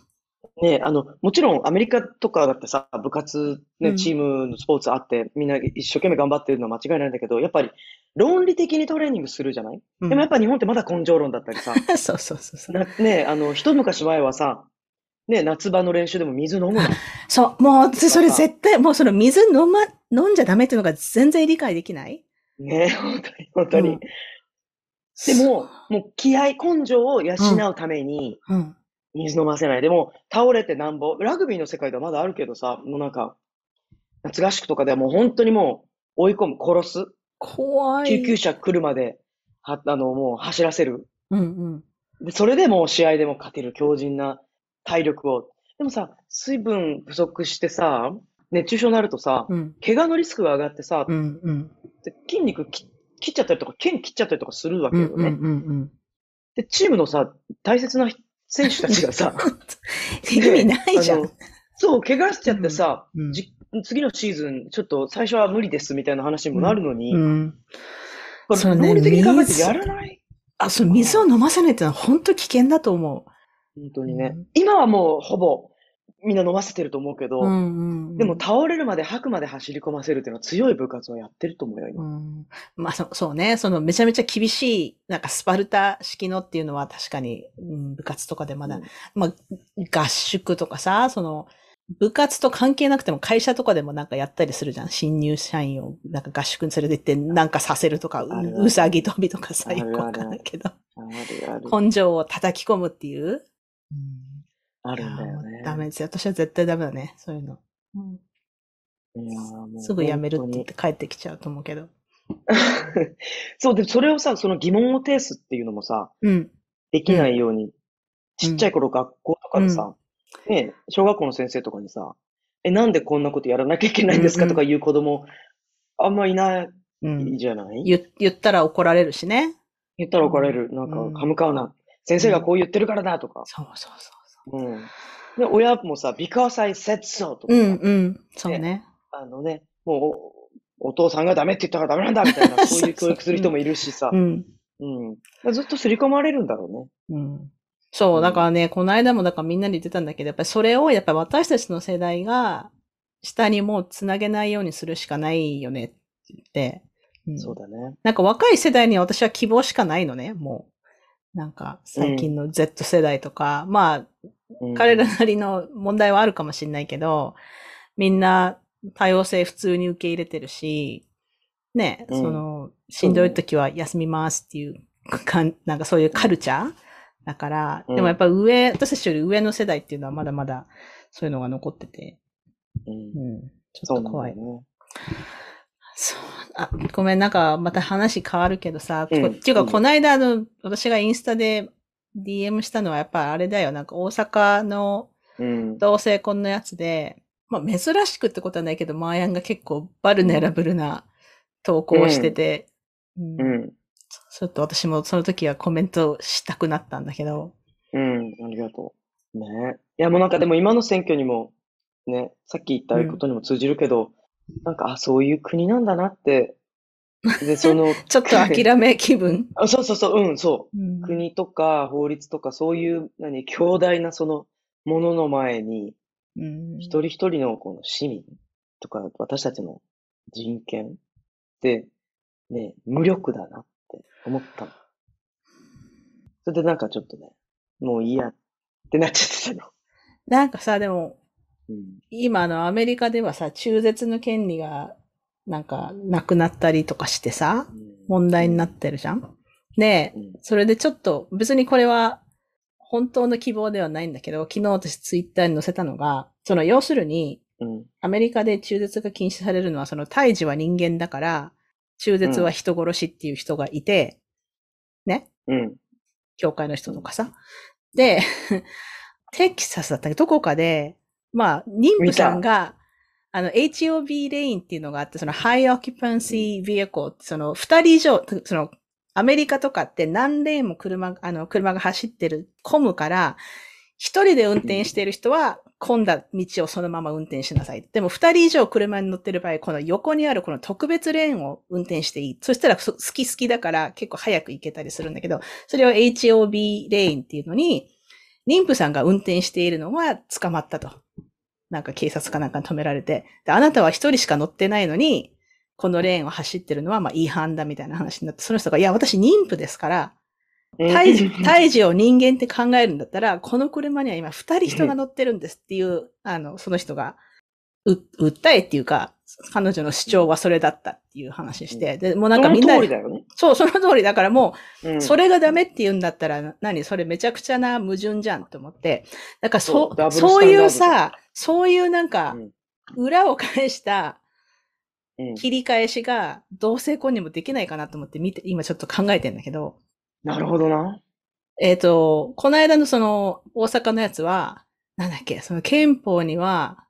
ねあの、もちろんアメリカとかだってさ、部活、ね、うんチームのスポーツあって、みんな一生懸命頑張ってるのは間違いないんだけど、やっぱり論理的にトレーニングするじゃない、うんでもやっぱ日本ってまだ根性論だったりさ、そうそうそうそう。なね、あの、一昔前はさ、ね、夏場の練習でも水飲むな。そう、もう、私それ絶対、もうその水飲ま、飲んじゃダメっていうのが全然理解できない？ね、本当に、本当に。うんでも、もう気合、根性を養うために、うん。水飲ませない。でも、倒れてなんぼ。ラグビーの世界ではまだあるけどさ、もうなんか、夏合宿とかではもう本当にもう追い込む、殺す。怖い。救急車来るまで、は、あの、もう走らせる。うんうん。で、それでもう試合でも勝てる強靭な体力を。でもさ、水分不足してさ、熱中症になるとさ、うん。怪我のリスクが上がってさ、うんうん。で筋肉き切っちゃったりとか、腱切っちゃったりとかするわけよね。うんうんうんうん。で、チームのさ、大切な選手たちがさ、意味ないじゃん。そう、怪我しちゃってさ、うんじ次のシーズン、ちょっと最初は無理ですみたいな話にもなるのに、うん。これそうね論理的に考えて水やらない？あ、そう、水を飲ませないってのは本当危険だと思本当にね。うん今はもうほぼみんな飲ませてると思うけど、う。うんうんうん。でも倒れるまで吐くまで走り込ませるっていうのは強い部活をやってると思うよ、う今。ん。まあそ、そうね。そのめちゃめちゃ厳しい、なんかスパルタ式のっていうのは確かに、うん、部活とかでまだ、うんまあ、合宿とかさ、その、部活と関係なくても会社とかでもなんかやったりするじゃん。新入社員をなんか合宿に連れてってなんかさせるとか、うさぎ跳びとかさ、よくわかんないけど。根性を叩き込むっていう。あるんだよね。ダメですよ。私は絶対ダメだね。そういうの。うんいやーもうすぐ辞めるって言って帰ってきちゃうと思うけど。そう、で、それをさ、その疑問を呈すっていうのもさ、うん。できないように、ちっちゃい頃学校とかでさ、ね、小学校の先生とかにさ、え、なんでこんなことやらなきゃいけないんですか？うんうんとか言う子供、あんまいないうん。じゃない？言言ったら怒られるしね。言ったら怒られる。なんかうん、歯向かうな。先生がこう言ってるからだとか。そうそうそうそうん。で、親もさ、because I said so とかう。んうん。そうね。あのね、もうお、お父さんがダメって言ったからダメなんだみたいな、そういう教育する人もいるしさう、ん。うん。ずっと刷り込まれるんだろうね。うん。そう、だからね、この間もだからみんなで言ってたんだけど、やっぱりそれをやっぱり私たちの世代が下にもうつなげないようにするしかないよねって言って。うんそうだね。なんか若い世代には私は希望しかないのね、もう。なんか最近の Z 世代とか、まあ、うん。彼らなりの問題はあるかもしれないけど、みんな多様性普通に受け入れてるし、ね、うん。その、しんどい時は休みますっていうかん、なんかそういうカルチャーだから、うん。でもやっぱ上、私たちより上の世代っていうのはまだまだそういうのが残ってて、うん。うん、ちょっと怖い。そう。あ、ごめん、なんかまた話変わるけどさ、うんこっていうか、うんこの間あの、私がインスタで DM したのはやっぱあれだよ、なんか大阪のうん。同性婚のやつで、まあ珍しくってことはないけど、マーヤンが結構バルネラブルな投稿をしてて、うんうん。ちょっと私もその時はコメントしたくなったんだけど、うん。ありがとう。ね。いや、もうなんかでも今の選挙にも、ね、さっき言ったことにも通じるけど、なんか、あ、そういう国なんだなって。で、その、ちょっと諦め気分？あそうそうそう、うん、そう。うん国とか法律とかそういう、何、強大なそのものの前に、うん一人一人のこの市民とか私たちの人権って、ね、無力だなって思ったの。それでなんかちょっとね、もういいやってなっちゃってたの。なんかさ、でも、うん。今あのアメリカではさ、中絶の権利がなんかなくなったりとかしてさ、問題になってるじゃん。でう、んそれでちょっと別にこれは本当の希望ではないんだけど、昨日私ツイッターに載せたのが、その要するにうん。アメリカで中絶が禁止されるのはその胎児は人間だから、中絶は人殺しっていう人がいて、ね、うん。教会の人とかさ。で、テキサスだったっけ？どこかで、まあ、妊婦さんが、あの、HOV レインっていうのがあって、その High Occupancy Vehicle って、その二人以上、その、アメリカとかって何レーンも車、あの、車が走ってる、混むから、一人で運転してる人は、混んだ道をそのまま運転しなさい。でも二人以上車に乗ってる場合、この横にあるこの特別レーンを運転していい。そしたらそ好き好きだから結構早く行けたりするんだけど、それを HOB レーンっていうのに、妊婦さんが運転しているのは捕まったと。なんか警察かなんかに止められて。で、あなたは一人しか乗ってないのに、このレーンを走ってるのはまあ違反だみたいな話になって、その人が、いや、私妊婦ですから、胎児、胎児を人間って考えるんだったら、この車には今二人人が乗ってるんですっていう、あの、その人が、う、訴えっていうか、彼女の主張はそれだったっていう話して、で、もうなんかみんなその通りだよね。そう、その通りだからもう、うん。それがダメって言うんだったら、何？それめちゃくちゃな矛盾じゃんと思って。だからそうそダブルスタンダードそういうさ、そういうなんかう、ん。裏を返したうん。切り返しが同性婚にもできないかなと思って見て、今ちょっと考えてんだけど、なるほどな。えっ、と、この間のその大阪のやつは、なんだっけ、その憲法には、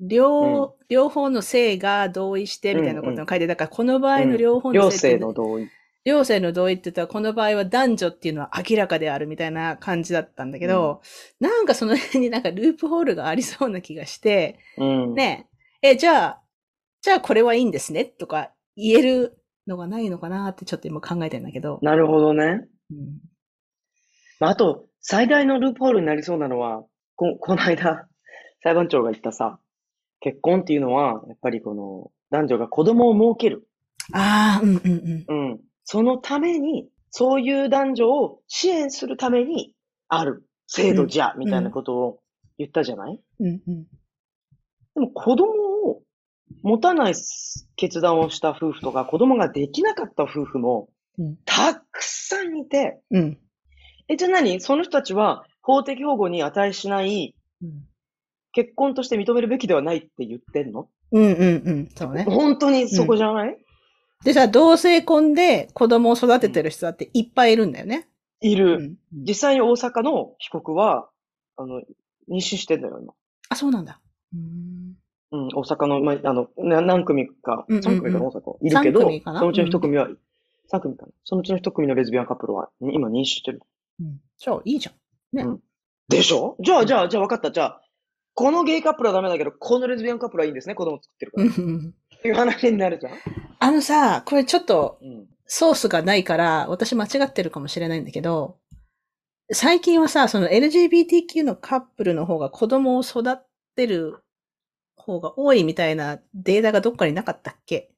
両、両方の性が同意してみたいなことが書いて、だからこの場合の両方の両性って性の同意。両性の同意って言ったら、この場合は男女っていうのは明らかであるみたいな感じだったんだけど、なんかその辺になんかループホールがありそうな気がして、うん。ねえ、え、じゃあ、じゃあこれはいいんですねとか言えるのがないのかなってちょっと今考えてんだけど。なるほどね。うんまあ、あと、最大のループホールになりそうなのは、こ、この間、裁判長が言ったさ、結婚っていうのは、やっぱりこの、男女が子供を設ける。ああ、うんうんうん。うん。そのために、そういう男女を支援するためにある制度じゃ、みたいなことを言ったじゃない？うんうん。でも子供を持たない決断をした夫婦とか、子供ができなかった夫婦もうん、たくさんいて、うん。え、じゃあ何？その人たちは法的保護に値しないうん結婚として認めるべきではないって言ってんの？うんうんうん。そうね。本当にそこじゃない、でさ、同性婚で子供を育ててる人だっていっぱいいるんだよね。いうる。ん。実際に大阪の被告は、あの、妊娠してんだよ、今。あ、そうなんだ。うんうん、大阪の、まあ、あの、な何組か、うんうんうん3組かな、大阪。いるけど、そのうちの1組は、3組かな。そのうちの1組のレズビアンカップルは、今妊娠してる。うん。そう、いいじゃん。ね。うんでしょ？じゃあ、じゃあ、じゃあ分かった。じゃあ、このゲイカップルはダメだけど、このレズビアンカップルはいいんですね、子供作ってるから。っていう話になるじゃん。あのさ、これちょっとうん。ソースがないから、私間違ってるかもしれないんだけど、最近はさ、その LGBTQ のカップルの方が子供を育てる方が多いみたいなデータがどっかになかったっけ？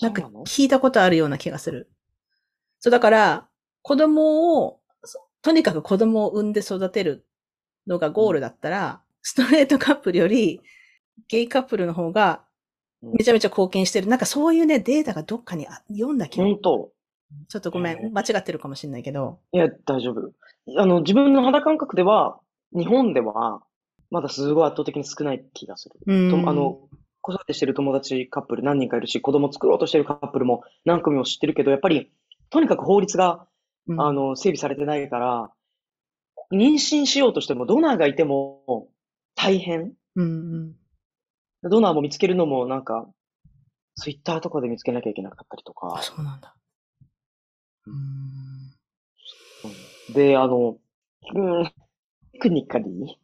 なんか聞いたことあるような気がする。そう、だから、子供を、そとにかく子供を産んで育てるのがゴールだったら、ストレートカップルより、ゲイカップルの方が、めちゃめちゃ貢献してる。なんかそういうね、データがどっかにあ読んだ気が。本当ちょっとごめへえん、間違ってるかもしれないけど。いや、大丈夫。あの、自分の肌感覚では、日本では、まだすごい圧倒的に少ない気がする。あの、子育てしてる友達カップル何人かいるし、子供作ろうとしてるカップルも何組も知ってるけど、やっぱり、とにかく法律が、うんあの、整備されてないから、妊娠しようとしても、ドナーがいても大変。うんうん。ドナーも見つけるのもなんか、ツイッターとかで見つけなきゃいけなかったりとあ、か。そうなんだ。うんうんで、あの、うん、テクニカリ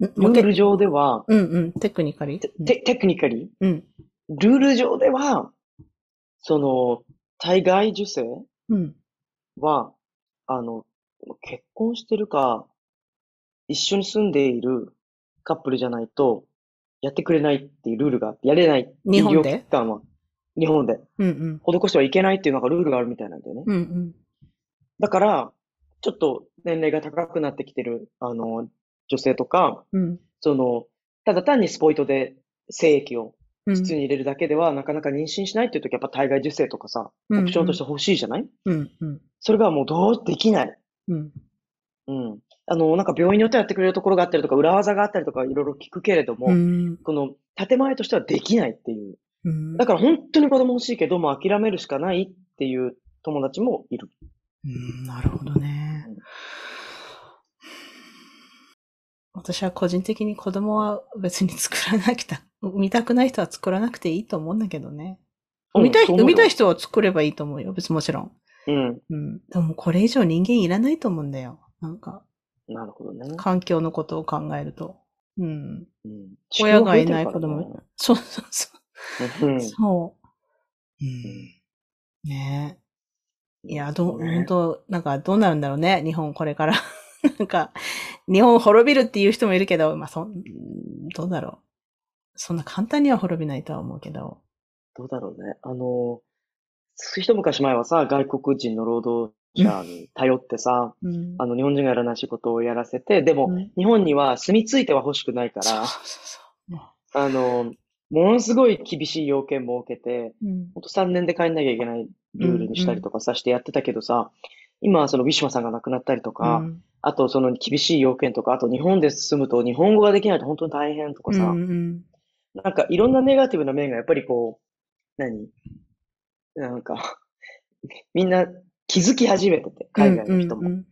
ー？んルもう一回ール上では、うんうん。テクニカリテテテクニカリー？うん。ルール上では、その、体外受精？うん。は、あの、結婚してるか、一緒に住んでいるカップルじゃないと、やってくれないっていうルールがあって、やれない日本で？医療機関は、日本で、うんうん。施してはいけないっていうのがルールがあるみたいなんだよね。うんうん。だから、ちょっと年齢が高くなってきてる、あの、女性とか、うん。その、ただ単にスポイトで精液をうん。膣に入れるだけでは、なかなか妊娠しないっていう時やっぱ体外受精とかさ、うんオプションとして欲しいじゃない？うん。うん。それがもうどうできない。うん。うん。あの、なんか病院によってはやってくれるところがあったりとか、裏技があったりとかいろいろ聞くけれども、うん。この建前としてはできないっていう。うん。だから本当に子供欲しいけど、もう諦めるしかないっていう友達もいる。うん、なるほどねうん。私は個人的に子供は別に作らなくて、産みたくない人は作らなくていいと思うんだけどね。うん産みたい、産みたい人は作ればいいと思うよ。別にもちろん。うん。うん。でもこれ以上人間いらないと思うんだよ。なんか、なるほどね。環境のことを考えると。うん。うん、親がいない子供。そうそうそう。そう。うん。ねえ。いや、どう、ね本当なんかどうなるんだろうね。日本これから。なんか、日本滅びるっていう人もいるけど、まあ、そん、どうだろう。そんな簡単には滅びないとは思うけど。どうだろうね。あの、一昔前はさ、外国人の労働者に頼ってさ、うん。あの、日本人がやらない仕事をやらせて、でも、うん日本には住み着いては欲しくないから、あの、ものすごい厳しい要件も受けて、そう。うん。ほんと3年で帰んなきゃいけないルールにしたりとかさしてやってたけどさ、今はそのウィシュマさんが亡くなったりとか、うんあとその厳しい要件とか、あと日本で住むと日本語ができないと本当に大変とかさ、うんうんなんかいろんなネガティブな面がやっぱりこう、何？なんか、みんな気づき始めてて、海外の人も。うんうんうん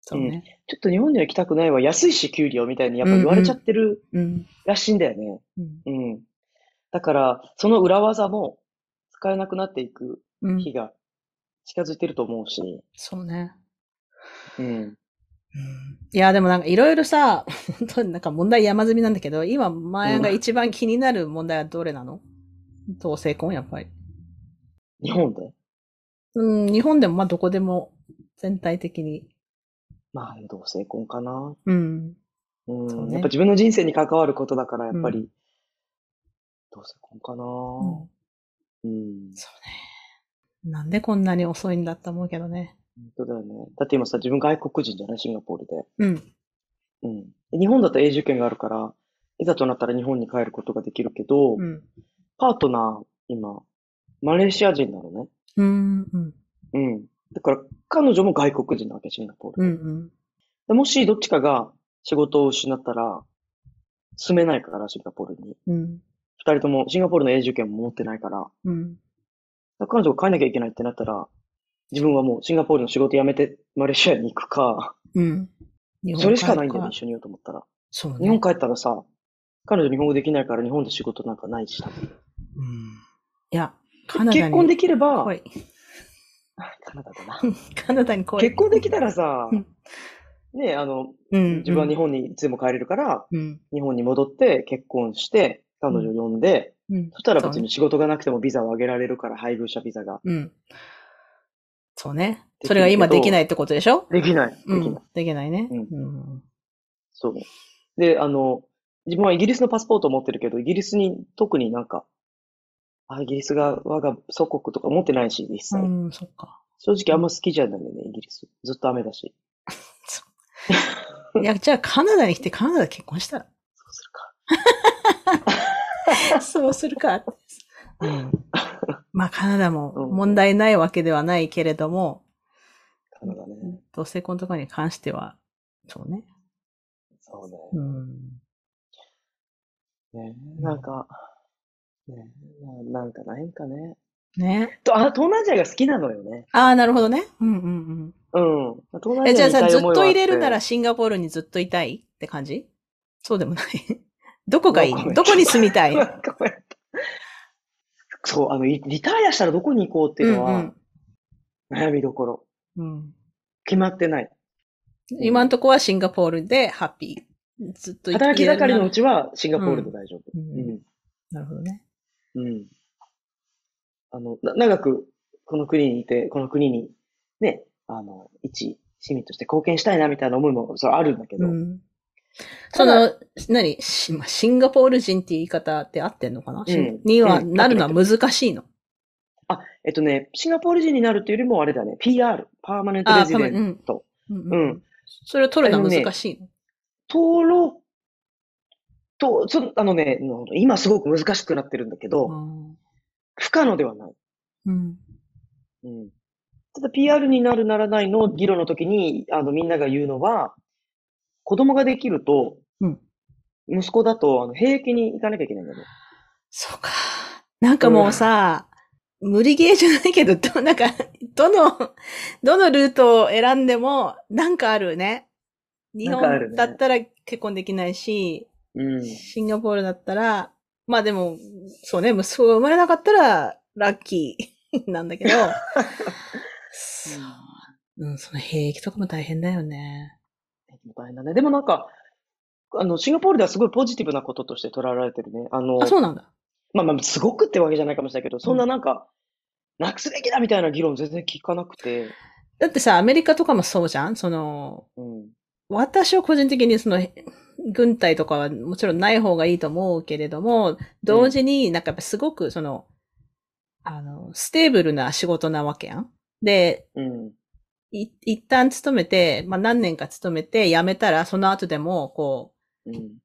そうね。ちょっと日本には行きたくないわ、安いし給料みたいにやっぱ言われちゃってるうん。らしいんだよね。うん。うん。だから、その裏技も使えなくなっていくうん日が近づいてると思うし、そうね。うん。いや、でもなんかいろいろさ、本当になんか問題山積みなんだけど、今、前が一番気になる問題はどれなの？同性婚、やっぱり。日本で？うん、日本でもまあどこでも全体的に。まあ、同性婚かな。うん。うん。ねやっぱ自分の人生に関わることだから、やっぱうり、同性婚かな。うんうん。そうね。なんでこんなに遅いんだって思うけどね。本当だよね。だって今さ、自分外国人じゃない？シンガポールで。うん。うん。日本だと永住権があるから、いざとなったら日本に帰ることができるけど、うん。パートナー、今、マレーシア人なのね。うん。うん。うん。だから、彼女も外国人なわけ、シンガポールで。うん。うん。でもし、どっちかが仕事を失ったら、住めないから、シンガポールに。うん。二人とも、シンガポールの永住権も持ってないから、うん。ら彼女が帰んなきゃいけないってなったら、自分はもうシンガポールの仕事辞めてマレーシアに行くか、うん。それしかないんだよね、一緒にいようと思ったら。そうね。日本帰ったらさ、彼女日本語できないから日本で仕事なんかないし、うん。いや。結婚できれば。カナダだな。カナダに来い。結婚できたらさうん、ねあの、うん。自分は日本にいつでも帰れるから、うん。日本に戻って結婚して、彼女を呼んで、うん。そしたら別に仕事がなくてもビザを上げられるから、配偶者ビザが。うん。そうね。それが今できないってことでしょ？できない。できない。うん。できないね。うんうん。そう。で、あの、自分はイギリスのパスポートを持ってるけど、イギリスに特になんか、あ、イギリスが我が祖国とか持ってないし、一切。うん、そっか。正直あんま好きじゃないよね、イギリス。ずっと雨だし。いや、じゃあカナダに来てカナダで結婚したら？そうするか。そうするか。うん。まあカナダもうん問題ないわけではないけれども、カナダね。同性婚とかに関しては、そうね。そうね。うん。ねなんか、ねななんかないんかね。ね。と、あ、東南アジアが好きなのよね。ああ、なるほどね。うんうんうん。東うん。南え、アジアにいたいじゃあさ、ずっと思いはあって入れるならシンガポールにずっといたいって感じ？そうでもない？どこがいい？どこに住みたい？そう、あの、リリタイアしたらどこに行こうっていうのは、悩みどころ。うんうん。決まってない。今んとこはシンガポールでハッピー。ずっと働き盛りのうち。ちはシンガポールで大丈夫。ううんん。なるほどね。うん。あの、な長くこの国にいて、この国にね、あの、一市民として貢献したいなみたいな思いも、それあるんだけど、うん。その、何？シンガポール人って言い方って合ってんのかな、うんにはうんなるのは難しいの？あ、えっとね、シンガポール人になるっていうよりもあれだね、PR、パーマネントあレジデント。うんうん。それを取るのは難しいの？登録、と、そあのね、の今すごく難しくなってるんだけど、不可能ではない。うん。うん。ただ PR になるならないの議論の時に、あの、みんなが言うのは、子供ができると、うん息子だと、あの、兵役に行かなきゃいけないんだよね。そうか。なんかもうさ、無理ゲーじゃないけど、ど、なんか、どの、どのルートを選んでも、なんかあるね。日本だったら結婚できないし、うん。シンガポールだったら、まあでも、そうね、息子が生まれなかったら、ラッキー なんだけど、そう。うん、その兵役とかも大変だよね。大変だね。でもなんか、あの、シンガポールではすごいポジティブなこととして捉えられてるね。あの、あ、そうなんだ。まあまあ、すごくってわけじゃないかもしれないけど、そんななんか、なくすべきだみたいな議論全然聞かなくて、だってさ、アメリカとかもそうじゃん？その、うん。私は個人的にその、軍隊とかはもちろんない方がいいと思うけれども、同時になんかやっぱすごくその、あの、 stable な仕事なわけやん。で、うん。い一旦勤めて、まあ何年か勤めて辞めたら、その後でも、こう、うん。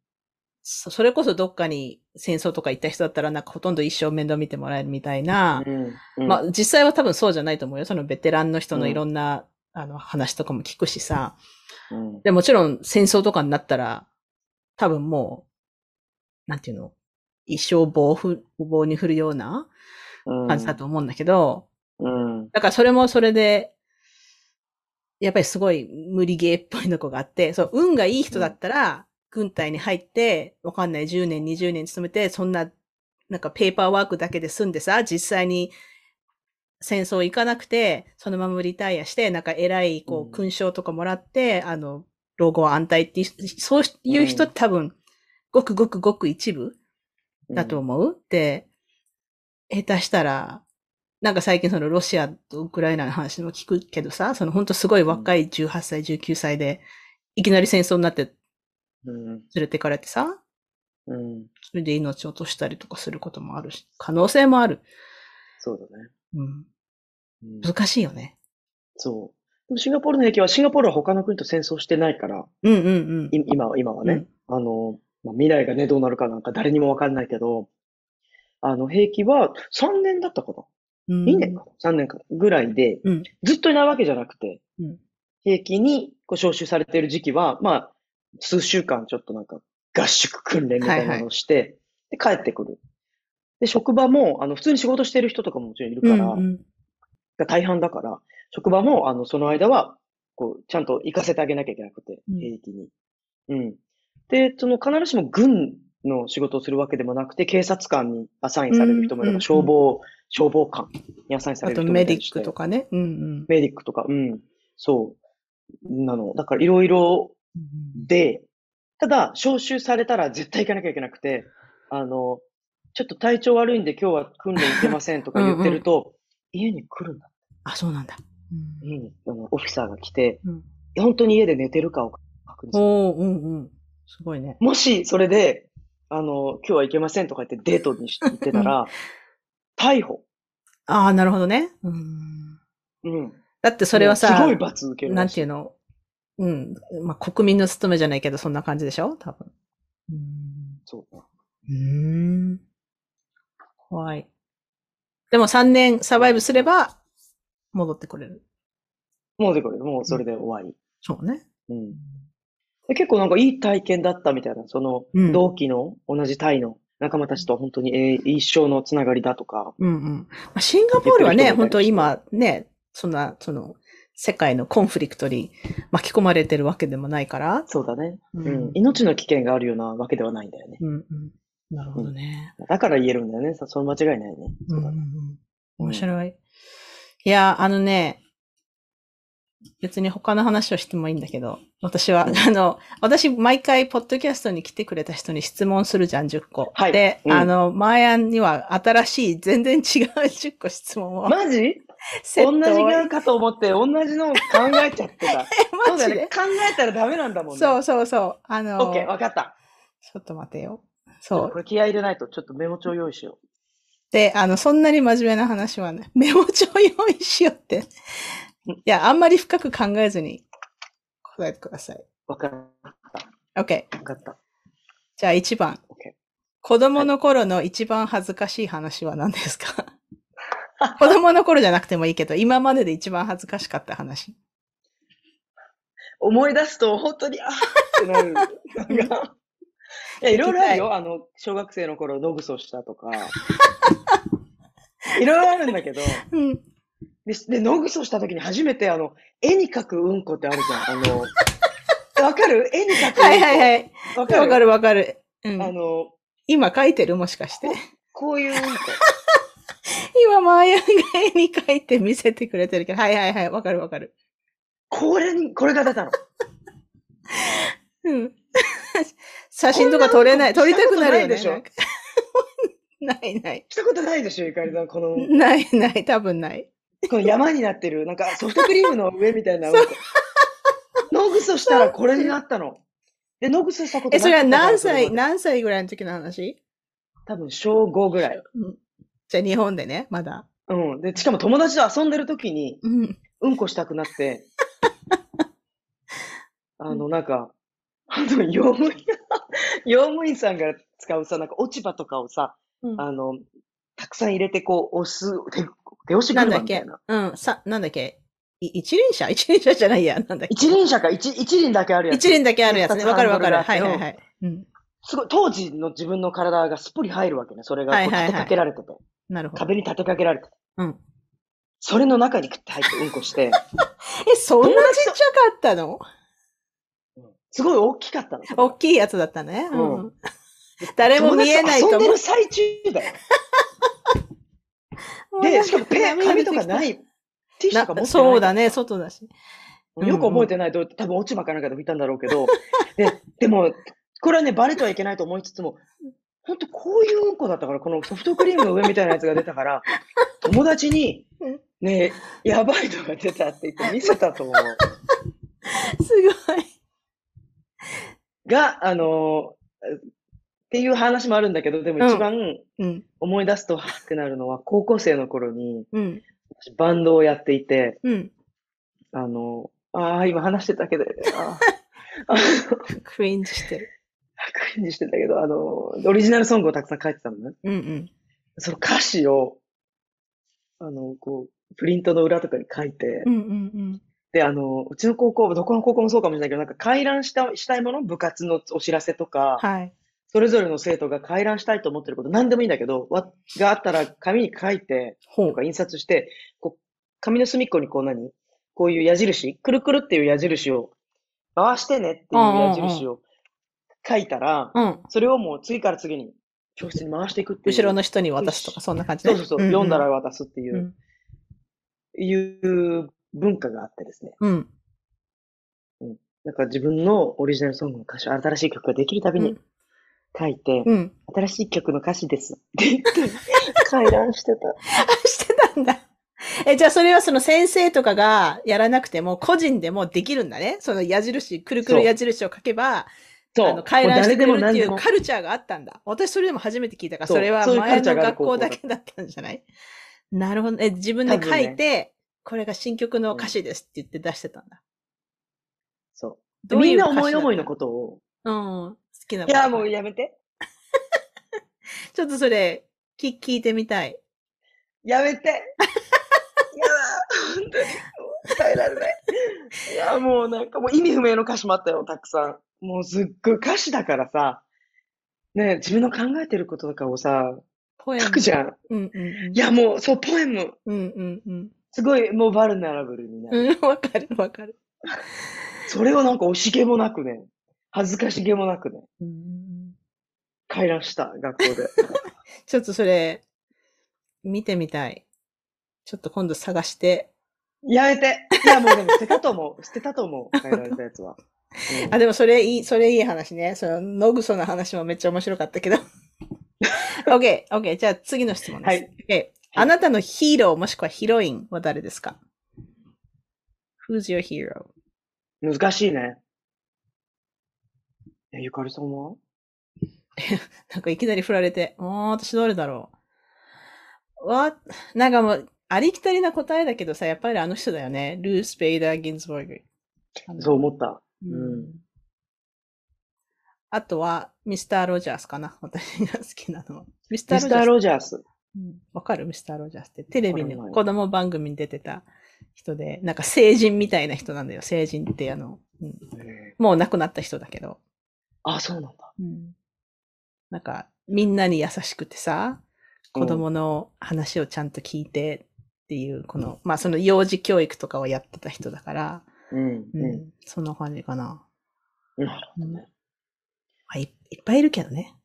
そそれこそどっかに戦争とか行った人だったら、なんかほとんど一生面倒見てもらえるみたいな、うん。うんまあ実際は多分そうじゃないと思うよ。そのベテランの人のいろんな、あの話とかも聞くしさ。うん。で、もちろん戦争とかになったら、多分もう、なんていうの、一生棒ふ棒に振るようなうん。感じだと思うんだけど、うん。だからそれもそれで、やっぱりすごい無理ゲーっぽいの子があって、そう、運がいい人だったら、軍隊に入って、わかんない10年、20年勤めて、そんな、なんかペーパーワークだけで済んでさ、実際に戦争行かなくて、そのままリタイアして、なんか偉い、こうんう、勲章とかもらって、あの、老後安泰っていう、そういう人って多分、ごくごくごく一部だと思う、で、下手したら、なんか最近そのロシアとウクライナの話も聞くけどさ、その本当すごい若い18歳、19歳で、いきなり戦争になってうん。連れてかれてさ、うん。それで命を落としたりとかすることもあるし、可能性もある。そうだね。うん。うん難しいよね。そう。シンガポールの兵器は、シンガポールは他の国と戦争してないから、うんうんうん。い今は、今はね。あの、まあ、未来がね、どうなるかなんか誰にもわかんないけど、あの、兵器は3年だったかな？うん。?2 年かな ?3 年かぐらいで、うん。ずっといないわけじゃなくて、うん兵器にこう招集されている時期は、まあ、数週間ちょっとなんか合宿訓練みたいなのをして、で、帰ってくる。で、職場も、あの、普通に仕事してる人とかももちろんいるから、うんうんが大半だから、職場も、あの、その間は、こう、ちゃんと行かせてあげなきゃいけなくてうん、兵役に。うん。で、その、必ずしも軍の仕事をするわけでもなくて、警察官にアサインされる人もいれば、うんうん消防、消防官にアサインさあれる人とメディッ。クとかね。うんメディックとか、うん。そう。なの。だから、いろいろうん。で、ただ、招集されたら絶対行かなきゃいけなくて、あの、ちょっと体調悪いんで今日は訓練行けませんとか言ってると、家に来るんだ。あ、そうなんだ。うん家に、あの、オフィサーが来て、本当に家で寝てるかを確認する。おー、うんうん。すごいね。もし、それで、あの、今日は行けませんとか言ってデートにし行ってたら、逮捕。ああ、なるほどね。うん。うん。だってそれはさ、すごい罰受けるなんていうの？うん。まあ、国民の務めじゃないけど、そんな感じでしょ？多分。うん。そう。うーん。怖い。でも3年サバイブすれば、戻ってくれる。もうでこれ、もうそれで終わり。そうね。うん。で結構なんかいい体験だったみたいな、そのうん同期の同じタイの仲間たちとは本当に、えー一生のつながりだとか、うんうん。まあ、シンガポールはね、本当今ね、そんな、その、世界のコンフリクトに巻き込まれてるわけでもないから。そうだね。ううん。命の危険があるようなわけではないんだよね。うんうん。なるほどね。だから言えるんだよね。さその間違いないね。うんうんうそうだね。ん。面白い。いや、あのね、別に他の話をしてもいいんだけど、私は、あの、私、毎回、ポッドキャストに来てくれた人に質問するじゃん、10個。はいで、うんあの、マーヤンには新しい、全然違う10個質問を。マジ？セッ同トをじかと思って、同じのを考えちゃってた。そうだよね。考えたらダメなんだもんね。そうそうそう。あの、オッケー、わかった。ちょっと待てよ。そうこ。れ気合い入れないと、ちょっとメモ帳用意しよで、あの、そんなに真面目な話はね、メモ帳用意しようって。いや、あんまり深く考えずに答えてください。う。わかった。OK。わかった。じゃあ1番。子供の頃の一番恥ずかしい話は何ですか？子供の頃じゃなくてもいいけど、今までで一番恥ずかしかった話。思い出すと、本当に、あーってなる。や、いろいろあるよ。あの、小学生の頃、野ぐそしたとか。いろいろあるんだけど、うん。で、で野ぐそした時に初めて、あの、絵に描くうんこってあるじゃん。あの、わかる？絵に描くうんこ。はいはいはい。わかる？わかるわかる。うんあの、今書いてるもしかして。こういううんこ。今、マーヤンが絵に書いて見せてくれてるけど、はいはいはい、わかるわかる。これに、これが出たの。うん。写真とか撮れない、撮りたくなるよね。ないない。したことないでしょ、ゆかりさん。この、ないない、多分ない。この山になってる、なんかソフトクリームの上みたいなうんこ。野ぐそしたらこれになったの。で、野ぐそしたことえ、それは何歳、何歳ぐらいの時の話？多分小5ぐらい。うんじゃあ日本でね、まだ。うん。で、しかも友達と遊んでる時に、うん。うんこしたくなって、あの、なんか、あの、用務員、用務員さんが使うさ、なんか落ち葉とかをさ、うんあの、たくさん入れてこう、押す、手、手押しなんだっけ？車みたいな。うん、さ、なんだっけ？い一輪車？一輪車じゃないや。なんだっけ？一輪車か、一、一輪だけあるやつ。一輪だけあるやつね。わかるわかる。はいはいはい。うん。すごい、当時の自分の体がすっぽり入るわけね。それがこう立てかけられてて。なるほど。壁に立てかけられてて。うん。それの中にクッて入ってうんこして、え、そんなちっちゃかったの？すごい大きかったの。大きいやつだったね。うんうん。誰も見えないと思う遊んでる。最中だよ。で、しかもペン、紙とかない。ティッシュとか持ってない。そうだね、外だし。よく覚えてないと、多分落ち葉かなんかで拭いたんだろうけど、で、でも、これはね、バレてはいけないと思いつつも、本当こういううんこだったから、このソフトクリームの上みたいなやつが出たから、友達にうん、ねやばいのが出たって言って見せたと思う。すごい。が、あのーっていう話もあるんだけど、でも一番うん。思い出すと、はってなるのは、高校生の頃に、うん。私バンドをやっていて、うん。あの、ああ、今話してたけど、あ クリンジしてる。クリンジしてたけど、あの、オリジナルソングをたくさん書いてたのね。うんうん。その歌詞を、あの、こう、プリントの裏とかに書いて、うんうんで、あの、うちの高校、どこの高校もそうかもしれないけど、なんか回覧した、したいもの？部活のお知らせとか、はい。それぞれの生徒が回覧したいと思ってること、何でもいいんだけど、わ、があったら紙に書いて、ほうとか。印刷して、こう、紙の隅っこにこう何？こういう矢印、くるくるっていう矢印を、回してねっていう矢印を書いたら、うん。それをもう次から次に教室に回していくっていう。後ろの人に渡すとか、そんな感じね。そうそうそう、読んだら渡すっていうう、ん。いう文化があってですね。うん。なんか自分のオリジナルソングの歌詞、新しい曲ができるたびにうん書いて、うん。新しい曲の歌詞ですって言って、回覧してた。あ、してたんだ。え、じゃあそれはその先生とかがやらなくても、個人でもできるんだね。その矢印、くるくる矢印を書けば、そう。あの、回覧してくれるっていうカルチャーがあったんだ。私それでも初めて聞いたから、それは前の学校だけだったんじゃない？なるほど。え、自分で書いて、これが新曲の歌詞ですって言って出してたんだ。そう。どうみんな思い思いのことを。うん。好きないことや、もうやめて。ちょっとそれ、聞聞いてみたい。やめて。やだ。本当に。耐えられない。いや、もうなんかもう意味不明の歌詞もあったよ、たくさん。もうすっごい歌詞だからさ、ね自分の考えてることとかをさ、ポエム。書くじゃん。うんうんうん。いや、もう、そう、ポエム。うんうんうん。すごい、もうバルナラブルになる。うん、わかるわかる。それをなんか惜しげもなくね、恥ずかしげもなくね、うん回覧した、学校で。ちょっとそれ、見てみたい。ちょっと今度探して。やめて。いや、もうでも捨てたと思う。捨てたと思う。変えられたやつは。うんあ、でもそれいい、それいい話ね。その、野ぐその話もめっちゃ面白かったけど。OK、OK。じゃあ次の質問です。はい OK あなたのヒーローもしくはヒロインは誰ですか ?Who's your hero? 難しいね。え、ゆかりさんは？なんかいきなり振られて、あー、私どれだろう。わ、なんかもう、ありきたりな答えだけどさ、やっぱりあの人だよね。ルース・ベイダー・ギンズボーグ。そう思った。うんあとは、ミスター・ロジャースかな。私が好きなのは。ミスター・ロジャース。うんわかる？ミスター・ロジャースって。テレビの子供番組に出てた人で、なんか成人みたいな人なんだよ。成人ってあの、うんもう亡くなった人だけど。あ、そうなんだ。うんなんか、みんなに優しくてさ、子供の話をちゃんと聞いてっていう、この、まあその幼児教育とかをやってた人だから、うん。うん、うそんな感じかな。ん。なるほどうんね。あいいっぱいいるけどね。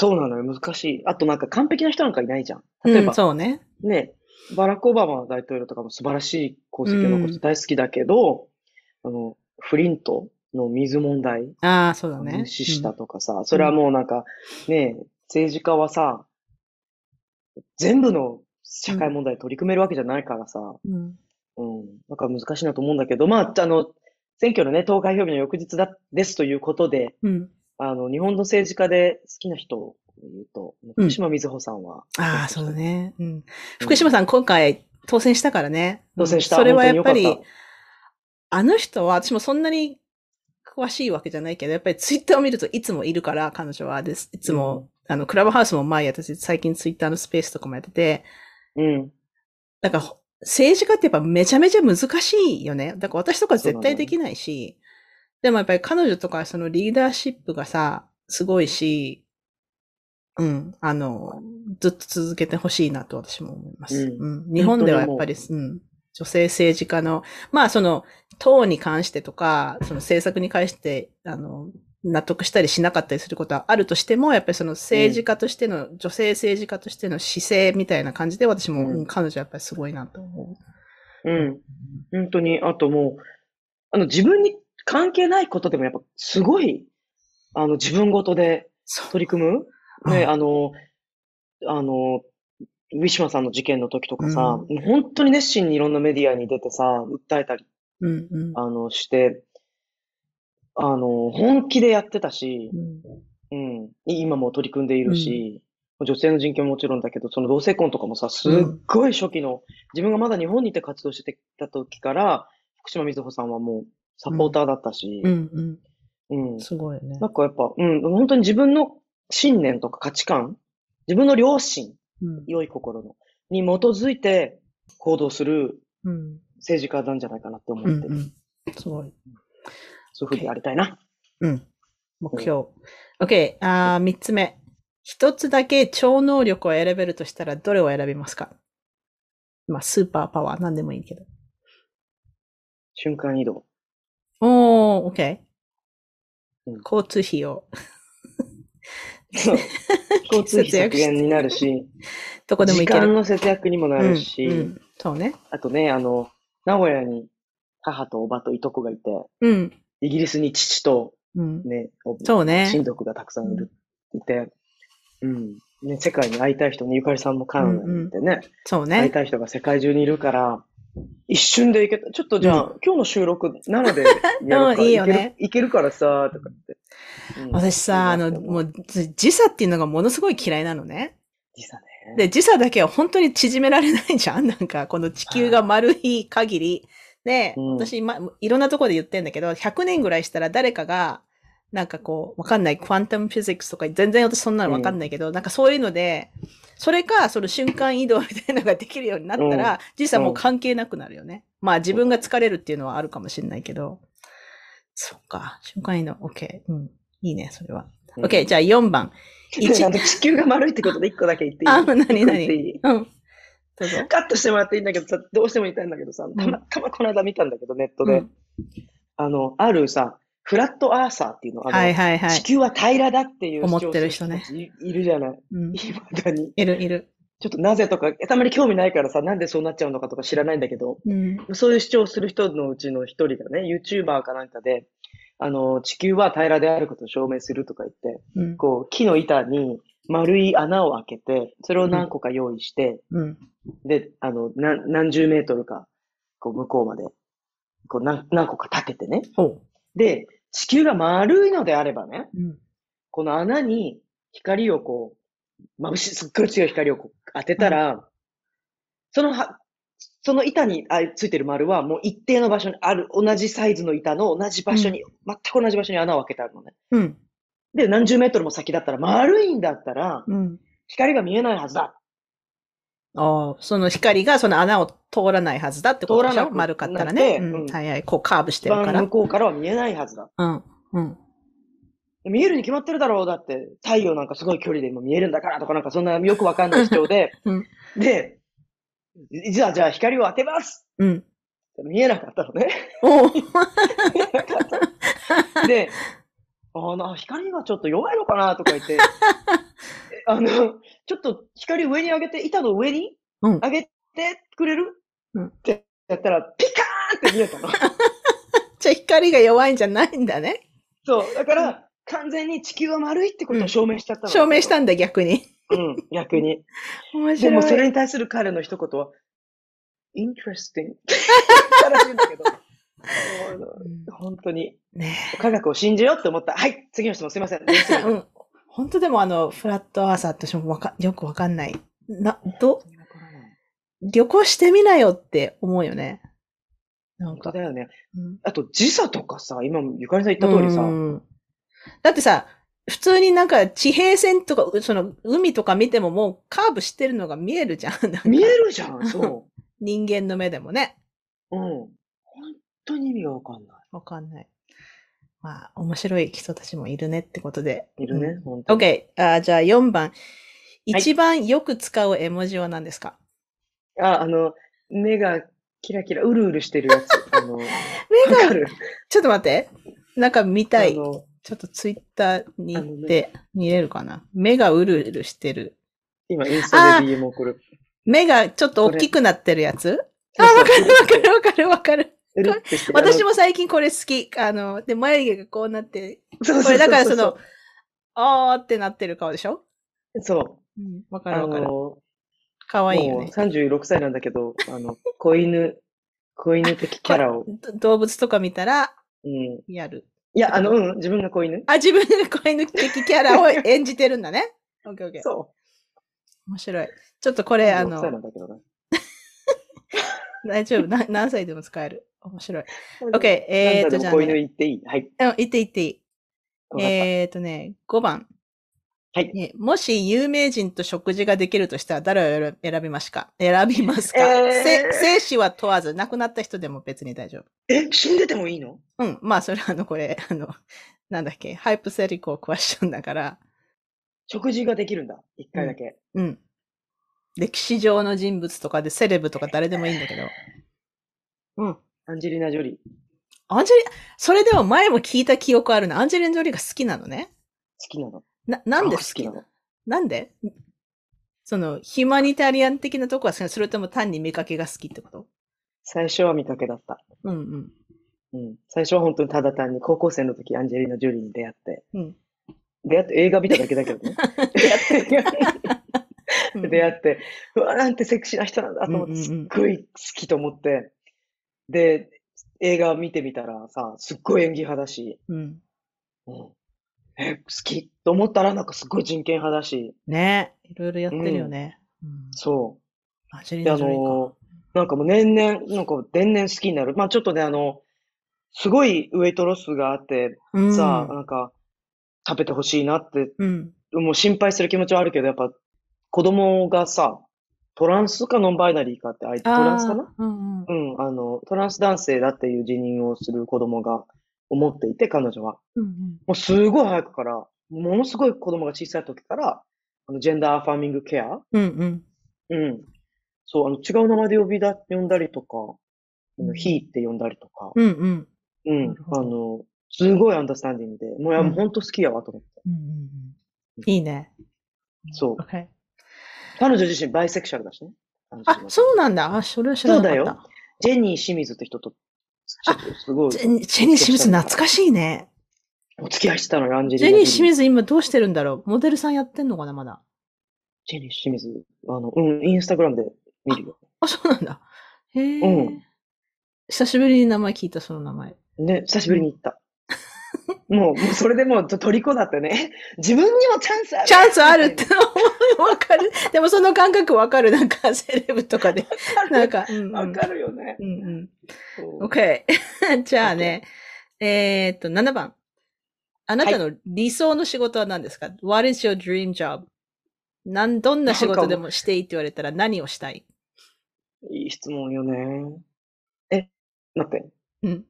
そうなのよ。難しい。あとなんか完璧な人なんかいないじゃん。例えばうん、、そうね。ね、バラク・オバマ大統領とかも素晴らしい功績を残して大好きだけど、あの、フリントの水問題、ああ、そうだね。無視したとかさ、それはもうなんか、ね、政治家はさ、全部の社会問題に取り組めるわけじゃないからさ、うん。うん、なんか難しいなと思うんだけど、まあ、あの、選挙のね、投開票日の翌日だ、ですということで、うん。あの、日本の政治家で好きな人を言うと、福島みずほさんは、ああ、そうだね。うん。福島さん、今回当選したからね。当選したうんそれはやっぱりあの人は、私もそんなに詳しいわけじゃないけど、やっぱりツイッターを見るといつもいるから、彼女はです。いつも、あの、クラブハウスも前私、最近ツイッターのスペースとかもやってて、うん。だから、政治家ってやっぱめちゃめちゃ難しいよね。だから私とか絶対できないし、でもやっぱり彼女とかそのリーダーシップがさ、すごいし、うん、あの、ずっと続けてほしいなと私も思います。ううん。日本ではやっぱり、う。ん、女性政治家の、まあその、党に関してとか、その政策に関して、あの、納得したりしなかったりすることはあるとしても、やっぱりその政治家としての、女性政治家としての姿勢みたいな感じで私も、うん。うん彼女はやっぱりすごいなと思うん。本当に、あともう、あの、自分に関係ないことでもやっぱすごい、あの、自分ごとで。取り組む？ね、うん。あの、あの、ウィシュマさんの事件の時とかさ、うん。本当に熱心にいろんなメディアに出てさ、訴えたり、うんうん。あの、して、あの、本気でやってたしう、ん。うん、今も取り組んでいるし、女性の人権ももちろんだけど、その同性婚とかもさ、すっごい初期の、自分がまだ日本にいて活動してた時から、福島みずほさんはもうサポーターだったしう、んうんうん。すごいよね。なんかやっぱ、うん、本当に自分の信念とか価値観、自分の良心、うん良い心の、に基づいて行動するうん政治家なんじゃないかなって思ってる。うんうんすごい。そういうふうにやりたいな。うん。目標。OK。あー三つ目。一つだけ超能力を選べるとしたらどれを選びますか？まあ、スーパーパワー、なんでもいいけど。瞬間移動。おー、OK うん。交通費をそう 交通費削減になるし、どこでも時行ける。間の節約にもなるし、うんうんそうね。あとね、あの、名古屋に母とおばといとこがいて、うん。イギリスに父とうん。ね、おそうね。親族がたくさんいる、いて、うん。ね、世界に会いたい人に、ゆかりさんもカナダにいてね、そうね。会いたい人が世界中にいるから、一瞬で行けた。ちょっとじゃあ、今日の収録、奈良でやるか うんいいよね行ける。からさ、とかって。うん私さ、あの、もう、じ時差っていうのがものすごい嫌いなのね。時差ね。で、時差だけは本当に縮められないじゃん なんか、この地球が丸い限り。で、うん私、ま、いろんなところで言ってんだけど、100年ぐらいしたら誰かが、なんかこう、わかんない、クワンタムフィジックスとか、全然私そんなのわかんないけど、なんかそういうので、それか、その瞬間移動みたいなのができるようになったら、うん時差もう関係なくなるよね。まあ自分が疲れるっていうのはあるかもしれないけど、そっか、瞬間移動、OK。うん。いいね、それは。うん OK、じゃあ4番。一 あの地球が丸いってことで一個だけ言っていい？あ、何一個言何っていい？うん。カットしてもらっていいんだけどさ、どうしても言いたいんだけどさ、たま たまこの間見たんだけど、ネットで。うんあの、あるさ、フラットアーサーっていうの、あの、はいはいはい地。球は平らだっていう思ってる人ねいいるじゃない。うん、いまだに。いるいる。ちょっとなぜとか、たまに興味ないからさ、なんでそうなっちゃうのかとか知らないんだけど、うん。そういう主張する人のうちの一人がね、YouTuber かなんかで、あの、地球は平らであることを証明するとか言って、うん。こう、木の板に丸い穴を開けて、それを何個か用意して、うん。で、あの、何、何十メートルか、こう、向こうまで、こう、何、何個か立ててね。ほで、地球が丸いのであればね、う。うん。この穴に光をこう、眩しい、すっごい強い光をこう当てたら、そのは、その板にあついてる丸はもう一定の場所にある、同じサイズの板の同じ場所に、全く同じ場所に穴を開けてあるのね。うん。で、何十メートルも先だったら、丸いんだったら、うん。光が見えないはずだ。ああ、その光がその穴を通らないはずだってことでし通らな丸かったらなね。ってうんうんはいはい。こうカーブして一るから。番向こうからは見えないはずだ。うん。うん。見えるに決まってるだろう。だって、太陽なんかすごい距離で今見えるんだからとかなんかそんなよくわかんない主張で、うんで、じゃあ、じゃあ光を当てますうん。見えなかったのね。おう見えなかったので、あの、光がちょっと弱いのかなとか言って、え あの、ちょっと光上に上げて、板の上にうん上げてくれる、うんってやったら、ピカーンって見えたの。じゃあ光が弱いんじゃないんだね。そう。だから、完全に地球は丸いってことを証明しちゃったの。証明したんだ、逆に。うん、逆に。面白い。でもそれに対する彼の一言は、interesting って言ったらしいんだけど、本当にね科学を信じようって思った。はい、次の人もすいません。え。うん。本当でもあの、フラットアーサー私もわか、よくわかんない。な、ど、旅行してみなよって思うよね。なんか。だよね。うんあと時差とかさ、今、ゆかりさん言った通りさ、うんだってさ、普通になんか地平線とか、うその海とか見てももうカーブしてるのが見えるじゃん。見えるじゃん、そ人間の目でもね。う。うん。本当に意味がわかんなわかんない。まあ、面白い人たちもいるねってことで。い。いるね、うん本当に。OK。あーじゃあ4番。一番よく使う絵文字は何ですか、あ、あの、目がキラキラ、うるうるしてるやつ。あの、わ目が。ちょっと待って。なんか見たい。ちょっとツイッターにあ行っのて見れるかな？目がうるうるしてる。今、インスタで DM 送る。目がちょっと大きくなってるやつ？あ、わかるわかるわかるわかる。私も最近これ好き。あの、で、眉毛がこうなって、これだからその、あーってなってる顔でしょ？そう。うん。わかあるわかる。の、かわいいよもうね。36歳なんだけど、あの、子犬、子犬的キャラを。ど動物とか見たら、うん。いやる。や、あの、うん、自分が子犬。あ、自分が子犬的キャラを 演じてるんだね。オッケーオッケー。そ面白い。ちょっとこう。れ、あ36歳なの。大丈夫。な何歳でも使える。面白い。OK。えーっと、じゃあ、ね、言っていい？はい。うん言って言っていい。えーっとね、5番。はい。ねもし有名人と食事ができるとしたら誰を選びますか？選びますか、えーせ生死は問わず、亡くなった人でも別に大丈夫。え、死んでてもいいの？うん。まあ、それはあの、これ、あの、なんだっけ、ハイプセリコークエスチョンだから、食事ができるんだ。一回だけ。うん。歴史上の人物とかでセレブとか誰でもいいんだけど。うん。アンジェリーナ・ジョリー。アンジェリ、それでも前も聞いた記憶あるな。アンジェリーナ・ジョリーが好きなのね。好きなの。な、なんであ好きなの？のなんで？その、ヒマニタリアン的なとこはそれとも単に見かけが好きってこと？最初は見かけだった。うんうん。うん。最初は本当にただ単に高校生の時アンジェリーナ・ジョリーに出会って。うん。出会って映画見ただけだけどね。出会って、出会って、うわ、なんてセクシーな人なんだと思って、すっごい好きと思って。で、映画見てみたらさ、すっごい演技派だし、うん。うん、え、好きと思ったらなんかすっごい人権派だし、ねいろいろやってるよね。うん。そアンジェう。で、あリーナ・ジョリーのか。、なんかもう年々、なんか年々好きになる。まあちょっとね、あの、すごいウェイトロスがあって、うん。さあ、なんか、食べてほしいなって、うん。もう心配する気持ちはあるけど、やっぱ、子供がさ、トランスかノンバイナリーかって、あいトランスかな？うんうん。うん、あの、トランス男性だっていう自認をする子供が思っていて、彼女は。うんうん。もうすごい早くから、ものすごい子供が小さい時から、あの、ジェンダーアファーミングケアうんうん。うん。そう、あの、違う名前で呼びだ、呼んだりとか、うん he って呼んだりとか、うんうん。うんあの、すごいアンダースタンディングで、もういや、うんもうほんと好きやわと思って。うんうんうん。いいね。そう OK 彼女自身バイセクシャルだしね。あ、そうなんだ。あ、それは知らなかった。そうだよジェニー清水って人と、すごい、ジェニー清水懐かしいね。お付き合いしてたのよ、アンジェジェニーリーナジョリ清水今どうしてるんだろうモデルさんやってんのかなまだ。ジェニー清水、あの、うん、インスタグラムで見るよ。あ、そうなんだ。へえ。うん久しぶりに名前聞いた、その名前。ね、久しぶりに行った。もう、もうそれでもうと虜だってね。自分にもチャンスあるチャンスあるっての わかる。でもその感覚わかる。なんかセレブとかで。なんか、うん、うん。わかるよね。うんうん。OK。じゃあね、えーっと、7番。あなたの理想の仕事は何ですか、?What is your dream job? なん、どんな仕事でもしていいって言われたら何をしたい？いい質問よね。え、待って。うん。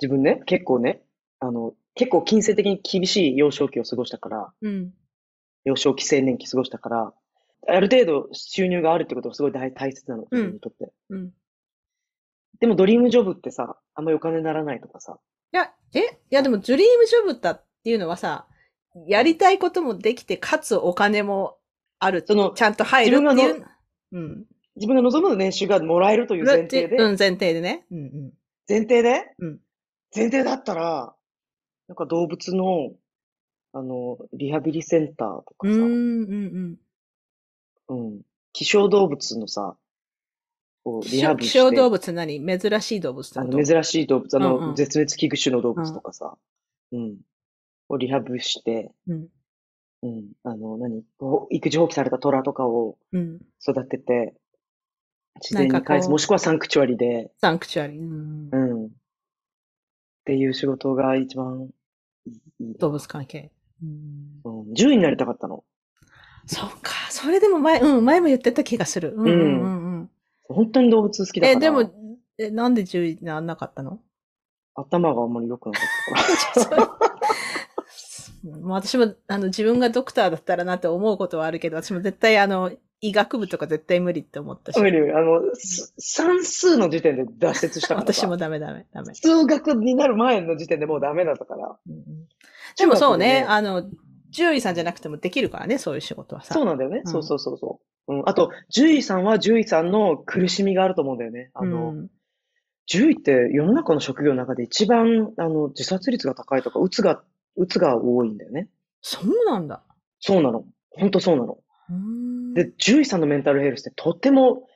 自分ね、結構ね、あの、結構金銭的に厳しい幼少期を過ごしたから、うん。幼少期、青年期過ごしたから、ある程度収入があるってことがすごい大大切なの、自分にとって。うん。でもドリームジョブってさ、あんまりお金にならないとかさ、いや、え？いやでも、ドリームジョブだっていうのはさ、やりたいこともできて、かつお金もある。そのちゃんと入るってい自う。うん。自分が望む年収がもらえるという前提で、うん、前提でね。うんうん。前提で、うん前提だったら、なんか動物の、あの、リハビリセンターとかさ、うん、うん、うん。希少動物のさ、こう、うん。リハビリして、希少動物何？珍しい動物あの珍しい動物、あの、うんうん絶滅危惧種の動物とかさ、うん。をリハビリして、うん。うん。あの、何？育児放棄された虎とかをうん。育てて、自然に返す。もしくはサンクチュアリで、サンクチュアリ。うんう。ん。っていう仕事が一番動物関係。うん。うん。獣医になりたかったの。そうか。それでも前、うん、前も言ってた気がする。うん、うん、うんうん。本当に動物好きだから。え、でも、え、なんで獣医にならなかったの？頭があんまり良くなかったから。もう私も、あの、自分がドクターだったらなって思うことはあるけど、私も絶対、あの、医学部とか絶対無理って思ったし。無理無理あの、す算数の時点で脱出したからさ。私もダメダメ、ダメ。数学になる前の時点でもうダメだったから。でもそうね、あの、獣医さんじゃなくてもできるからね、そういう仕事はさ。そうなんだよね。うんそうそうそうそう。うん。あと、獣医さんは獣医さんの苦しみがあると思うんだよね。あうの、ん獣医って世の中の職業の中で一番、あの、自殺率が高いとか、うつが、うつが多いんだよね。そうなんだ。そうなの。ほんとそうなの。うんで、獣医さんのメンタルヘルスってとっても、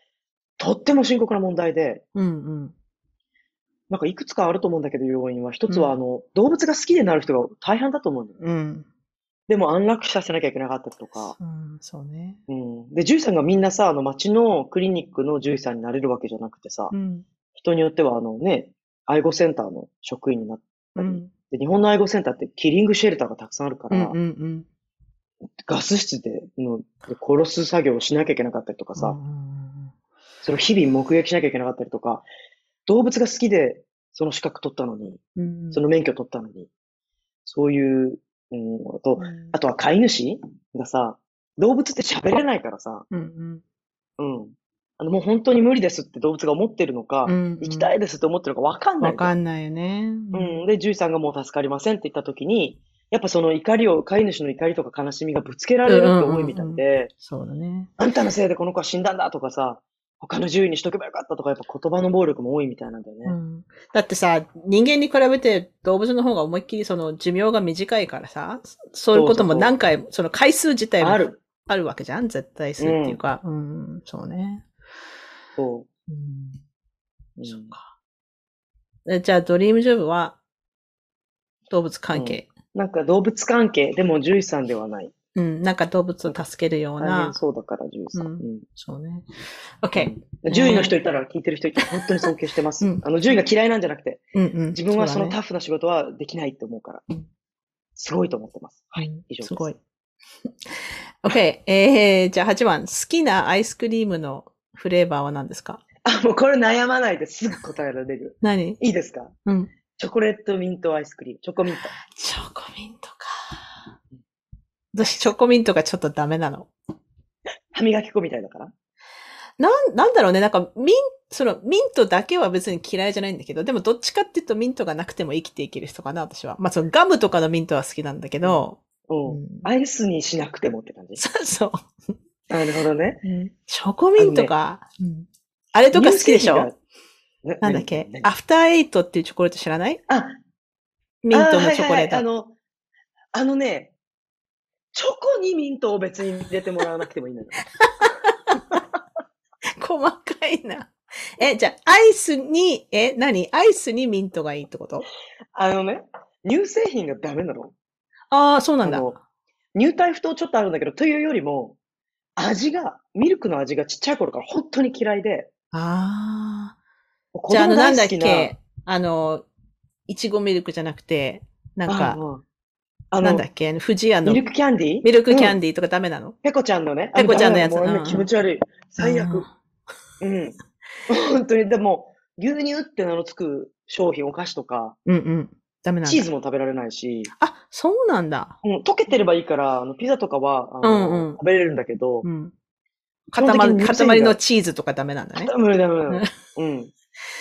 とっても深刻な問題で、うんうん。なんかいくつかあると思うんだけど、要因は。一つうんは、あの、動物が好きでなる人が大半だと思うんだよ。うん。でも安楽死させなきゃいけなかったりとか。うん、そうね。うん。で、獣医さんがみんなさ、あの、町のクリニックの獣医さんになれるわけじゃなくてさ、うん。人によっては、あのね、愛護センターの職員になったり、うん。で、日本の愛護センターってキリングシェルターがたくさんあるから、うんうんうん。ガス室でので殺す作業をしなきゃいけなかったりとかさ、うんそれを日々目撃しなきゃいけなかったりとか、動物が好きでその資格取ったのに、うん。その免許取ったのに、そういう、うん、あと、うんあとは飼い主がさ、動物って喋れないからさ、うんうん。うん。あの、もう本当に無理ですって動物が思ってるのか、うん行きたいですって思ってるのかわかんないじゃん。わかんないよね。うん。で、獣医さんがもう助かりませんって言った時に、やっぱその怒りを、飼い主の怒りとか悲しみがぶつけられるって思いみたいで、そうだね。あんたのせいでこの子は死んだんだとかさ、他の獣医にしとけばよかったとか、やっぱ言葉の暴力も多いみたいなんだよね。うんだってさ、人間に比べて動物の方が思いっきりその寿命が短いからさ、そういうことも何回も、その回数自体もある。あるわけじゃん絶対数っていうか。うん、そうね。そうんう。うんそっか。えじゃあ、ドリームジョブは動物関係？なんか動物関係、でも獣医さんではない。うん、なんか動物を助けるよう大な変。そうだから獣医さん。うんうんそうね。OK。うん獣医の人いたら、聞いてる人いたら、本当に尊敬してます。うんあの、獣医が嫌いなんじゃなくて、うんうん。自分はそのタフな仕事はできないって思うからうん、すごいと思ってます。はいうん。以上ですすごい。OK。えー、じゃあ8番。好きなアイスクリームのフレーバーは何ですか？あ、もうこれ悩まないですぐ答えられる。何？いいですか？うん。チョコレートミントアイスクリーム。チョコミント。チョコミントか。私、チョコミントがちょっとダメなの。歯磨き粉みたいだから。なん、なんだろうね。なんか、ミン、その、ミントだけは別に嫌いじゃないんだけど、でもどっちかっていうとミントがなくても生きていける人かな、私は。まあ、そのガムとかのミントは好きなんだけど、うん。うんアイスにしなくてもって感じ。そうそう。なるほどね。チョコミントか。うんあれとか好きでしょ？なんだっけ？何アフターエイトっていうチョコレート知らない？あ、ミントのあチョコレート。はいはいはいあの、あのね、チョコにミントを別に入れてもらわなくてもいいのよ。細かいな。え、じゃあ、アイスに、え、何？アイスにミントがいいってこと？あのね、乳製品がダメなの。ああ、そうなんだ。乳体不当ちょっとあるんだけど、というよりも、味が、ミルクの味がちっちゃい頃から本当に嫌いで、ああ。子じゃあ、あの、供なんだっけあの、いちごミルクじゃなくて、なんか、あなんだっけ、富士屋のミルクキャンディー？ミルクキャンディーとかダメなの、ペコちゃんのね。ペコちゃんのやつも気持ち悪い。最悪。うん。本当に、でも、牛乳って名のつく商品、お菓子とか、うんうん。ダメなんだ。チーズも食べられないし、あ、そうなんだ。うん、溶けてればいいから、あの、ピザとかは、うんうん食べれるんだけど、うん。塊のチーズとかダメなんだね。ダメダメ。うん。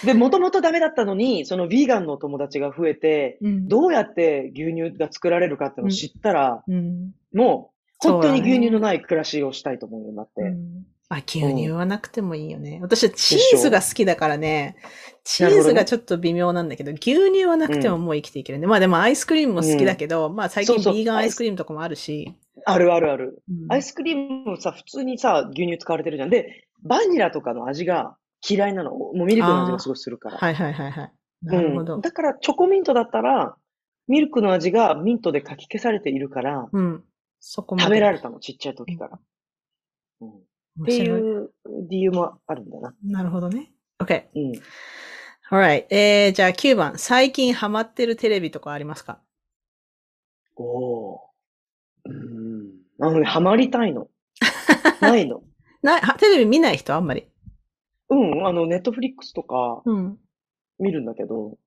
で、もともとダメだったのに、そのヴィーガンの友達が増えて、うん。どうやって牛乳が作られるかっていうのを知ったら、うん。もう、本当に牛乳のない暮らしをしたいと思うようになって。うんあ、牛乳はなくてもいいよね。私はチーズが好きだからね、チーズがちょっと微妙なんだけど、牛乳はなくてももう生きていけるね。まあでもアイスクリームも好きだけど、まあ最近そうそうビーガンアイスクリームとかもあるし。あるあるある。うんアイスクリームもさ、普通にさ、牛乳使われてるじゃん。で、バニラとかの味が嫌いなの。もうミルクの味がすごいするから。はいはいはいはい。なるほどうん。。だから、チョコミントだったら、ミルクの味がミントでかき消されているから、うん。そこ。食べられたの、ちっちゃい時から。うん、ってい。う理由もあるんだな。なるほどね。OK。うん。alright. えー、じゃあ9番。最近ハマってるテレビとかありますか？おお。うん。なので、ハマりたいの。ないの？な、はテレビ見ない人？あんまり。うん、あの、ネットフリックスとかうん。見るんだけど、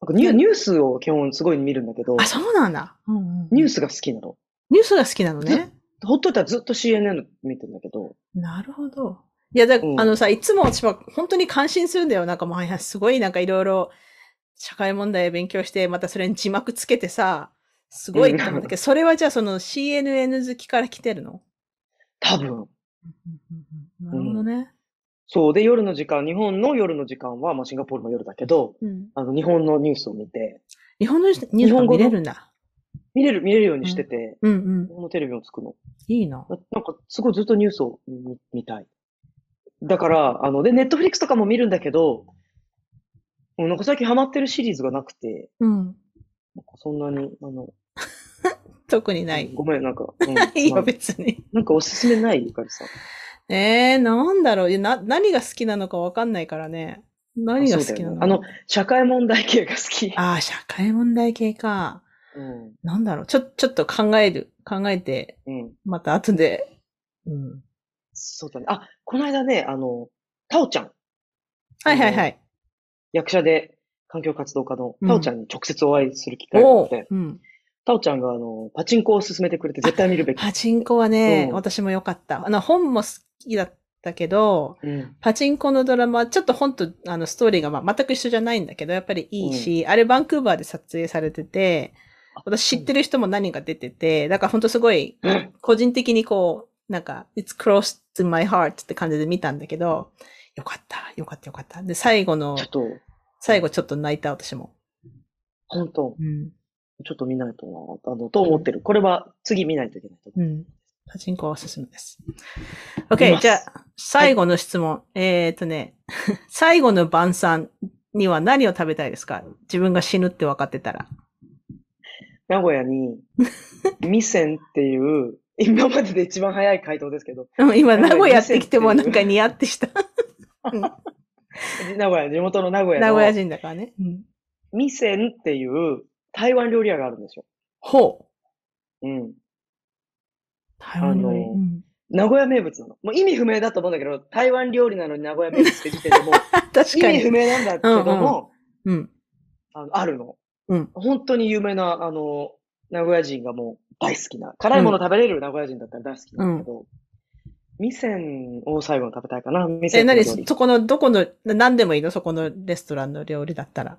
なんかニュニュースを基本すごい見るんだけどあ、、そうなんだ。うんうん、ニュースが好きなの。ニュースが好きなのね。ほっといたらずっと CNN 見てんだけど、なるほど。いや、だ、うんあのさ、いつも私は本当に感心するんだよ。なんかもう、いやすごいなんかいろいろ社会問題を勉強して、またそれに字幕つけてさ、すごいと思うんだけど、それはじゃあその CNN 好きから来てるの？多分。なるほどね。そう。で、夜の時間、日本の夜の時間は、まあ、シンガポールも夜だけど、うんあの、日本のニュースを見て、日本のニュースが見れるんだ。見れる、見れるようにしてて、うんうん日。本のテレビをつくの。いいな。ななんか、すごいずっとニュースを見見たい。だから、あの、で、ネットフリックスとかも見るんだけど、もうなんか最近ハマってるシリーズがなくて、うん。なんかそんなに、あの、特にない。ごめん、なんか、うん いいよ、まあ別に。なんかおすすめないゆかりさん。えー、なんだろういやな、何が好きなのかわかんないからね。何が好きなの？あの、社会問題系が好き。ああ、社会問題系か。うん。なんだろう。ちょ、ちょっと考える。考えて、うん。また後で。うん。そうだね。あ、この間ね、あの、タオちゃん、はいはいはい。役者で環境活動家のうんタオちゃんに直接お会いする機会があおって、う。うん。タオちゃんがあの、パチンコを勧めてくれて絶対見るべき。パチンコはね、うん私も良かった。あの、本も好きだったけど、うん。パチンコのドラマ、ちょっと本とあのストーリーが、まあ、全く一緒じゃないんだけど、やっぱりいいし、あれバンクーバーで撮影されてて、私知ってる人も何人か出てて、だから本当すごい、うん個人的にこう、なんか、it's close to my heart って感じで見たんだけど、よかった、よかった、よかった。で、最後の最後ちょっと泣いた、私も。本当うん。ちょっと見ないとな、あの、と思ってる。これは次見ないといけないと思うん。パチンコはおすすめです。見 OK、じゃあ、最後の質問。えっ、とね、最後の晩餐には何を食べたいですか？自分が死ぬって分かってたら。う。名古屋に、ミセンっていう、今までで一番早い回答ですけど、うん今、名古屋ってきてもなんかニヤってした。名古屋、地元の名古屋名古屋の、人だからね。うん、ミセンっていう台湾料理屋があるんですよ。ほう。うん。台湾料理。あのうん名古屋名物なの。もう意味不明だと思うんだけど、台湾料理なのに名古屋名物って時点でもう、確か意味不に。明なんだけども、うん。あのあるの。うん。本当に有名な、あの、名古屋人がもう大好きな、辛いもの食べれる名古屋人だったら大好きなんだけど、味仙を最後に食べたいかな。味え、仙の何。そこの、どこの、な何でもいいの？そこのレストランの料理だったら。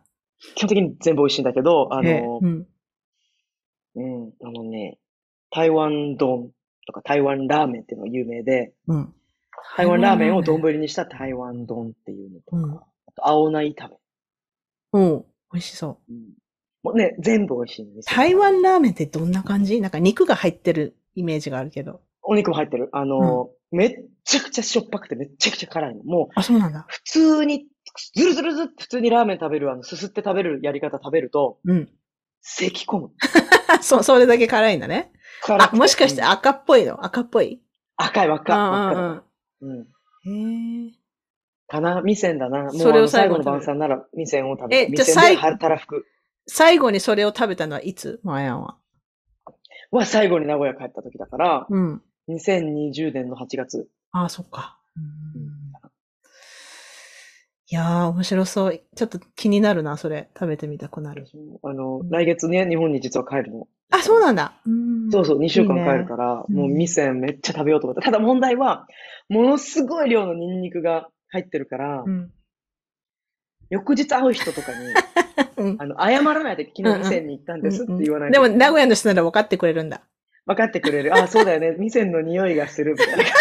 基本的に全部美味しいんだけど、あえの、うん。うん、あのね、台湾丼とか台湾ラーメンっていうのが有名で、うん。台湾ラーメンを丼にした台湾丼っていうのとか、うんあと青菜炒め。うん。美味しそう。うんもうね、全部美味しい台湾ラーメンってどんな感じ？なんか肉が入ってるイメージがあるけど。お肉も入ってる。あの、めっちゃくちゃしょっぱくてめっちゃくちゃ辛いの。もう、あ、そうなんだ。普通に、ずるずるずるって普通にラーメン食べる、あの、すすって食べるやり方食べると、うん。咳込む。そう、それだけ辛いんだね。あ、もしかしてうん赤っぽいの？赤っぽい？赤い、赤い、うん赤うんい。うん。うん。へえ。かな味仙だな。もうそれを最後の晩餐なら味仙を食べえじゃあ最ではたらふく。最後にそれを食べたのはいつ？マヤンは。は最後に名古屋帰った時だから、うん。2020年の8月。ああ、そっか。いやー、面白そう。ちょっと気になるな、それ。食べてみたくなる。あの、来月ね、日本に実は帰るの。あ、そうなんだ。うんそうそう、2週間いいね帰るから、うんもう店めっちゃ食べようと思って。ただ問題は、ものすごい量のニンニクが入ってるから、うん。翌日会う人とかに、うんあの、謝らないで昨日店に行ったんですって言わないでも、名古屋屋の人なら分かってくれるんだ。分かってくれる。あ、そうだよね。店の匂いがするみたいな感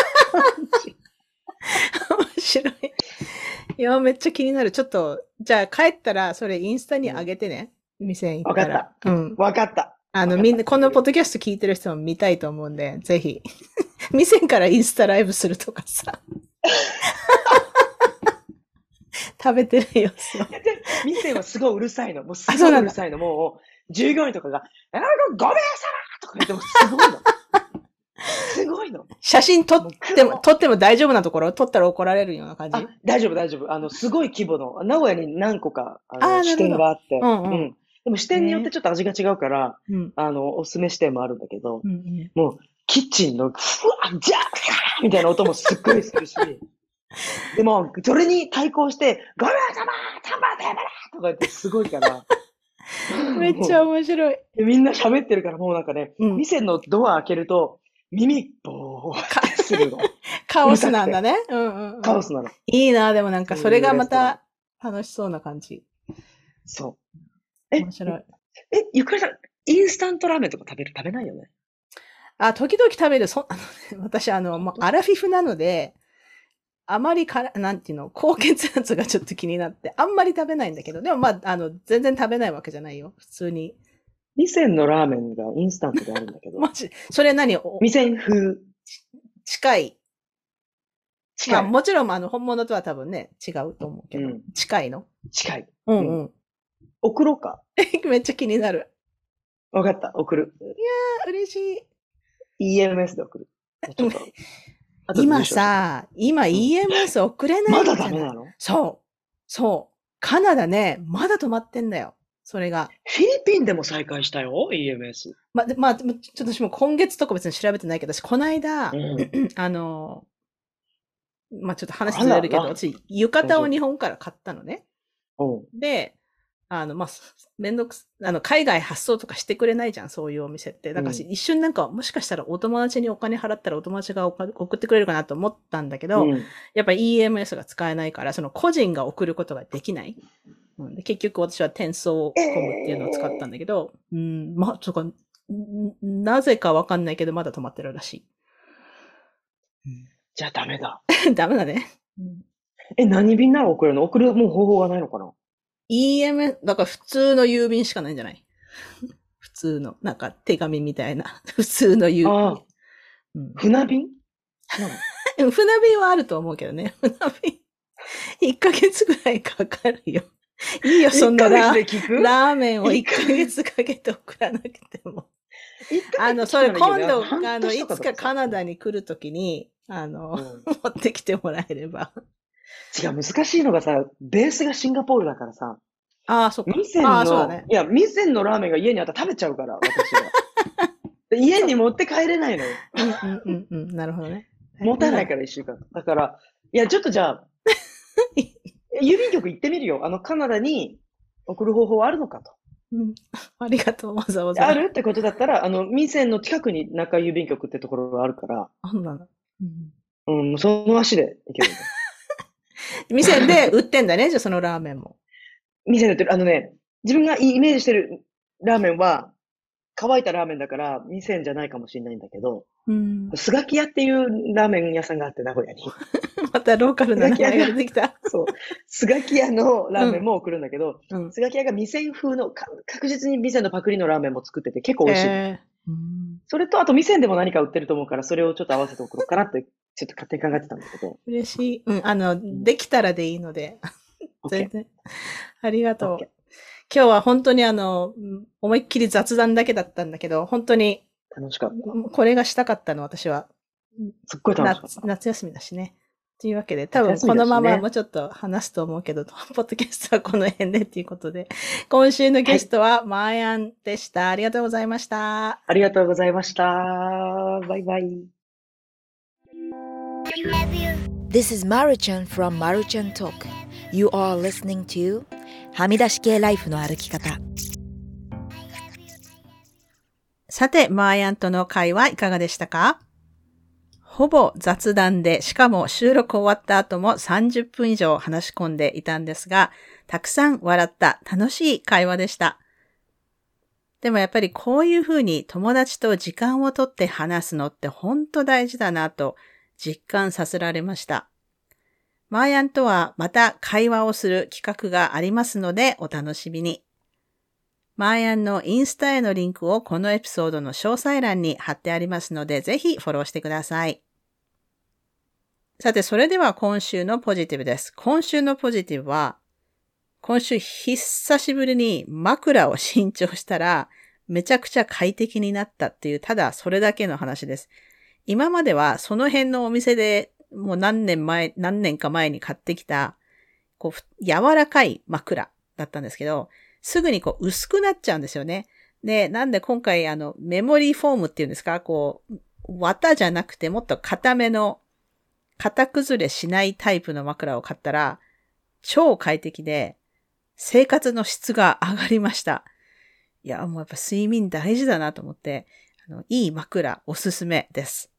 じ。面白い。いや、めっちゃ気になる。ちょっと、じゃあ帰ったら、それインスタに上げてね。店に行ったら。うん。分かった。あの、わかったみんな、このポッドキャスト聞いてる人も見たいと思うんで、ぜひ。店からインスタライブするとかさ。食べてる様子を。店はすごいうるさいの。もうすあそうなんだごいうるさいの。もう、従業員とかが、あごめんさまとか言ってもすごいの。すごいの。写真撮っても、撮っても大丈夫なところ？撮ったら怒られるような感じ？あ、大丈夫、大丈夫。あの、すごい規模の、名古屋に何個か、あの、支店があって、うんうんでも支店によってちょっと味が違うから、うん。あの、おすすめ支店もあるんだけど、うんうん。もう、キッチンの、ふわじゃーみたいな音もすっごいするし、でも、それに対抗して、ごめんさまサンバテーブルとか言ってすごいから。めっちゃ面白い。でみんな喋ってるからもうなんかね、うん店のドア開けると、耳ボーってするの。カオスなんだね。うんうんうん。カオスなの。いいな、でもなんかそれがまた楽しそうな感じ。そう。え面白い。え、ゆかりさん、インスタントラーメンとか食べる？食べないよねあ、時々食べる。そ あのね、私、あの、もうアラフィフなので、あまりから、なんていうの、高血圧がちょっと気になって、あんまり食べないんだけど、でもまあ、あの、全然食べないわけじゃないよ。普通に。店のラーメンがインスタントであるんだけど、マジ、それ何？お店風近い。まあ、近い。もちろん、あの、本物とは多分ね、違うと思うけど、うん近いの？近い。うんうん。送ろうか？めっちゃ気になる。わかった。送る。あ嬉しい。EMS で送る。今さ、今 EMS 送れないまんじゃない？だダメなの？そう。そう。カナダね、まだ止まってんだよ。それが。フィリピンでも再開したよ、EMS。ま、でまあ、ちょっと私も今月とか別に調べてないけど、私この間、うん。あの、まあちょっと話ずれるけど、私、浴衣を日本から買ったのね。うん。で、あの、まあ、めんどくす、あの、海外発送とかしてくれないじゃん、そういうお店って。だから、うん一瞬なんか、もしかしたらお友達にお金払ったらお友達が送ってくれるかなと思ったんだけど、うんやっぱり EMS が使えないから、その個人が送ることができない。うん、で結局私は転送コムっていうのを使ったんだけど、うん、まあ、とか、んなぜかわかんないけど、まだ止まってるらしじゃあダメだ。い。ダメだね。え、何便なら送るの？送るもう方法がないのかな？EM、だから普通の郵便しかないんじゃない？普通の、なんか手紙みたいな。普通の郵便。うん船便？船便はあると思うけどね。船便。1ヶ月ぐらいかかるよ。いいよ、そんな1ヶラーメンを1ヶ月かけて送らなくても。あの、それ今度、あの、いつかカナダに来るときに、あの、うん 持ってきてもらえれば。違う、難しいのがさ、ベースがシンガポールだからさ、ああ、そっか。店の、そうだね。いや、店のラーメンが家にあったら食べちゃうから、私は。で家に持って帰れないのよ。うんうんうんうん。なるほどね。持たないから一週間。だから、いや、ちょっとじゃあ、郵便局行ってみるよ。あの、カナダに送る方法はあるのかと。うん。ありがとう、わざわざ。あるってことだったら、あの、店の近くに中郵便局ってところがあるから、あんなの。うんうん、その足で行ける。店で売ってんだね、じゃあそのラーメンも。店で売ってる。あのね、自分がイメージしてるラーメンは、乾いたラーメンだから、店じゃないかもしれないんだけど、うん。スガキ屋っていうラーメン屋さんがあって、名古屋に。またローカルな名前が出てきた。そう。スガキ屋のラーメンも送るんだけど、うん。スガキ屋が店風の、か確実に店のパクリのラーメンも作ってて結構美味しい。えーうんそれと、あと店でも何か売ってると思うから、それをちょっと合わせて送ろうかなって、ちょっと勝手に考えてたんだけど。嬉しい。うん。あの、できたらでいいので。全。然。ありがとう。今日は本当にあの、うん思いっきり雑談だけだったんだけど、本当に、楽しかった。これがしたかったの、私は。すっごい楽しかった夏。夏休みだしね。というわけで、多分このままもうちょっと話すと思うけど、ポッドキャストはこの辺でっていうことで、今週のゲストはマーヤンでした。ありがとうございました。ありがとうございました。バイバイ。This is Maruchan from Maruchan Talk. You are listening to はみ出し系ライフの歩き方。さて、マーヤンとの会話いかがでしたか？ほぼ雑談で、しかも収録終わった後も30分以上話し込んでいたんですが、たくさん笑った楽しい会話でした。でもやっぱりこういうふうに友達と時間をとって話すのって本当大事だなと実感させられました。マーヤンとはまた会話をする企画がありますのでお楽しみに。マーヤンのインスタへのリンクをこのエピソードの詳細欄に貼ってありますので、ぜひフォローしてください。さて、それでは今週のポジティブです。今週のポジティブは、今週久しぶりに枕を新調したら、めちゃくちゃ快適になったっていう、ただそれだけの話です。今まではその辺のお店でもう何年前、何年か前に買ってきた、こう、柔らかい枕だったんですけど、すぐにこう薄くなっちゃうんですよね。で、なんで今回あのメモリーフォームっていうんですか？こう、綿じゃなくてもっと硬めの、型崩れしないタイプの枕を買ったら、超快適で、生活の質が上がりました。いや、もうやっぱ睡眠大事だなと思って、あの、いい枕おすすめです。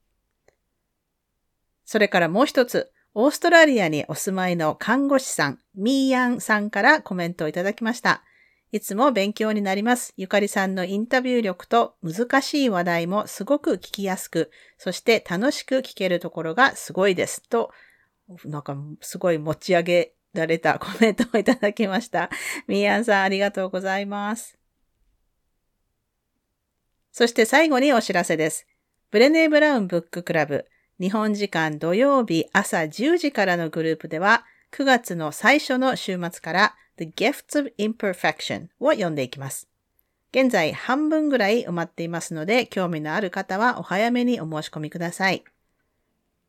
それからもう一つ、オーストラリアにお住まいの看護師さん、ミーヤンさんからコメントをいただきました。いつも勉強になります。ゆかりさんのインタビュー力と難しい話題もすごく聞きやすく、そして楽しく聞けるところがすごいです。と、なんかすごい持ち上げられたコメントをいただきました。ミーヤンさんありがとうございます。そして最後にお知らせです。ブレネー・ブラウンブッククラブ、日本時間土曜日朝10時からのグループでは、9月の最初の週末から The Gifts of Imperfection を読んでいきます。現在半分ぐらい埋まっていますので、興味のある方はお早めにお申し込みください。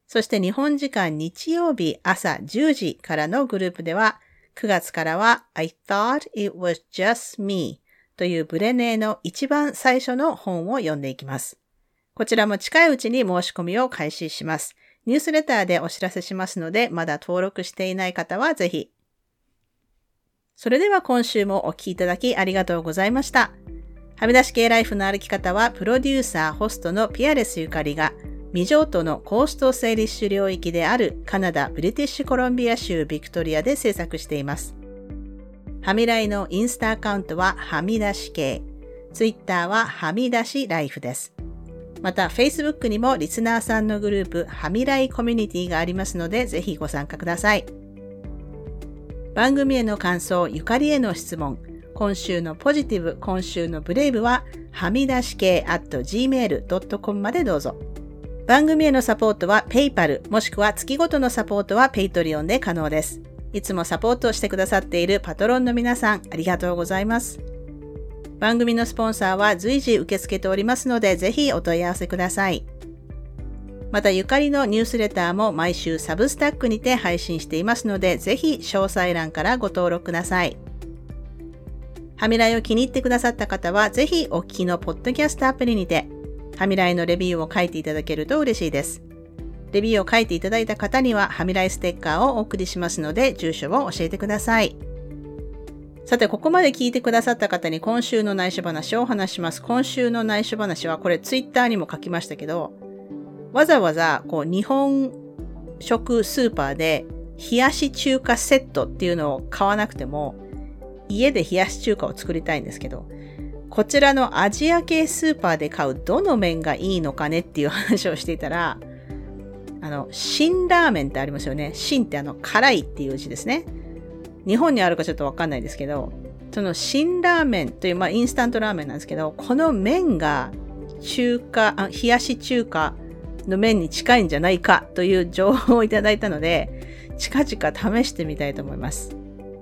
そして日本時間日曜日朝10時からのグループでは、9月からは I thought it was just me というブレネーの一番最初の本を読んでいきます。こちらも近いうちに申し込みを開始します。ニュースレターでお知らせしますので、まだ登録していない方はぜひそれでは今週もお聴きいただきありがとうございました。はみ出し系ライフの歩き方は、プロデューサー、ホストのピアレスゆかりが、未譲渡のコースト整理種領域であるカナダ・ブリティッシュコロンビア州ビクトリアで制作しています。はみらいのインスタアカウントははみ出し系。ツイッターははみ出しライフです。また、Facebook にもリスナーさんのグループ、はみらいコミュニティがありますので、ぜひご参加ください。番組への感想、ゆかりへの質問、今週のポジティブ、今週のブレイブは、はみ出し系 at gmail.com までどうぞ。番組へのサポートは PayPal もしくは月ごとのサポートは Patreon で可能です。いつもサポートをしてくださっているパトロンの皆さん、ありがとうございます。番組のスポンサーは随時受け付けておりますので、ぜひお問い合わせください。またゆかりのニュースレターも毎週サブスタックにて配信していますので、ぜひ詳細欄からご登録ください。ハミライを気に入ってくださった方は、ぜひお聞きのポッドキャストアプリにて、ハミライのレビューを書いていただけると嬉しいです。レビューを書いていただいた方には、ハミライステッカーをお送りしますので、住所を教えてください。さて、ここまで聞いてくださった方に今週の内緒話をお話します。今週の内緒話は、これツイッターにも書きましたけど、わざわざこう日本食スーパーで冷やし中華セットっていうのを買わなくても家で冷やし中華を作りたいんですけどこちらのアジア系スーパーで買うどの麺がいいのかねっていう話をしていたらあの、辛ラーメンってありますよね。辛ってあの、辛いっていう字ですね。日本にあるかちょっとわかんないですけど、その辛ラーメンという、まあ、インスタントラーメンなんですけど、この麺が中華、あ冷やし中華の面に近いんじゃないかという情報をいただいたので、近々試してみたいと思います。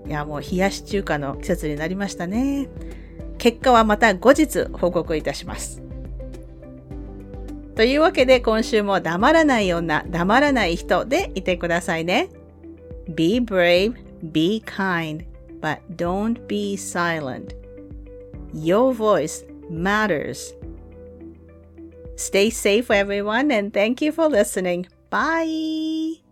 いや、もう冷やし中華の季節になりましたね。結果はまた後日報告いたします。というわけで今週も黙らない女、黙らない人でいてくださいね。Be brave, be kind, but don't be silent. Your voice matters. Stay safe, everyone, and thank you for listening. Bye.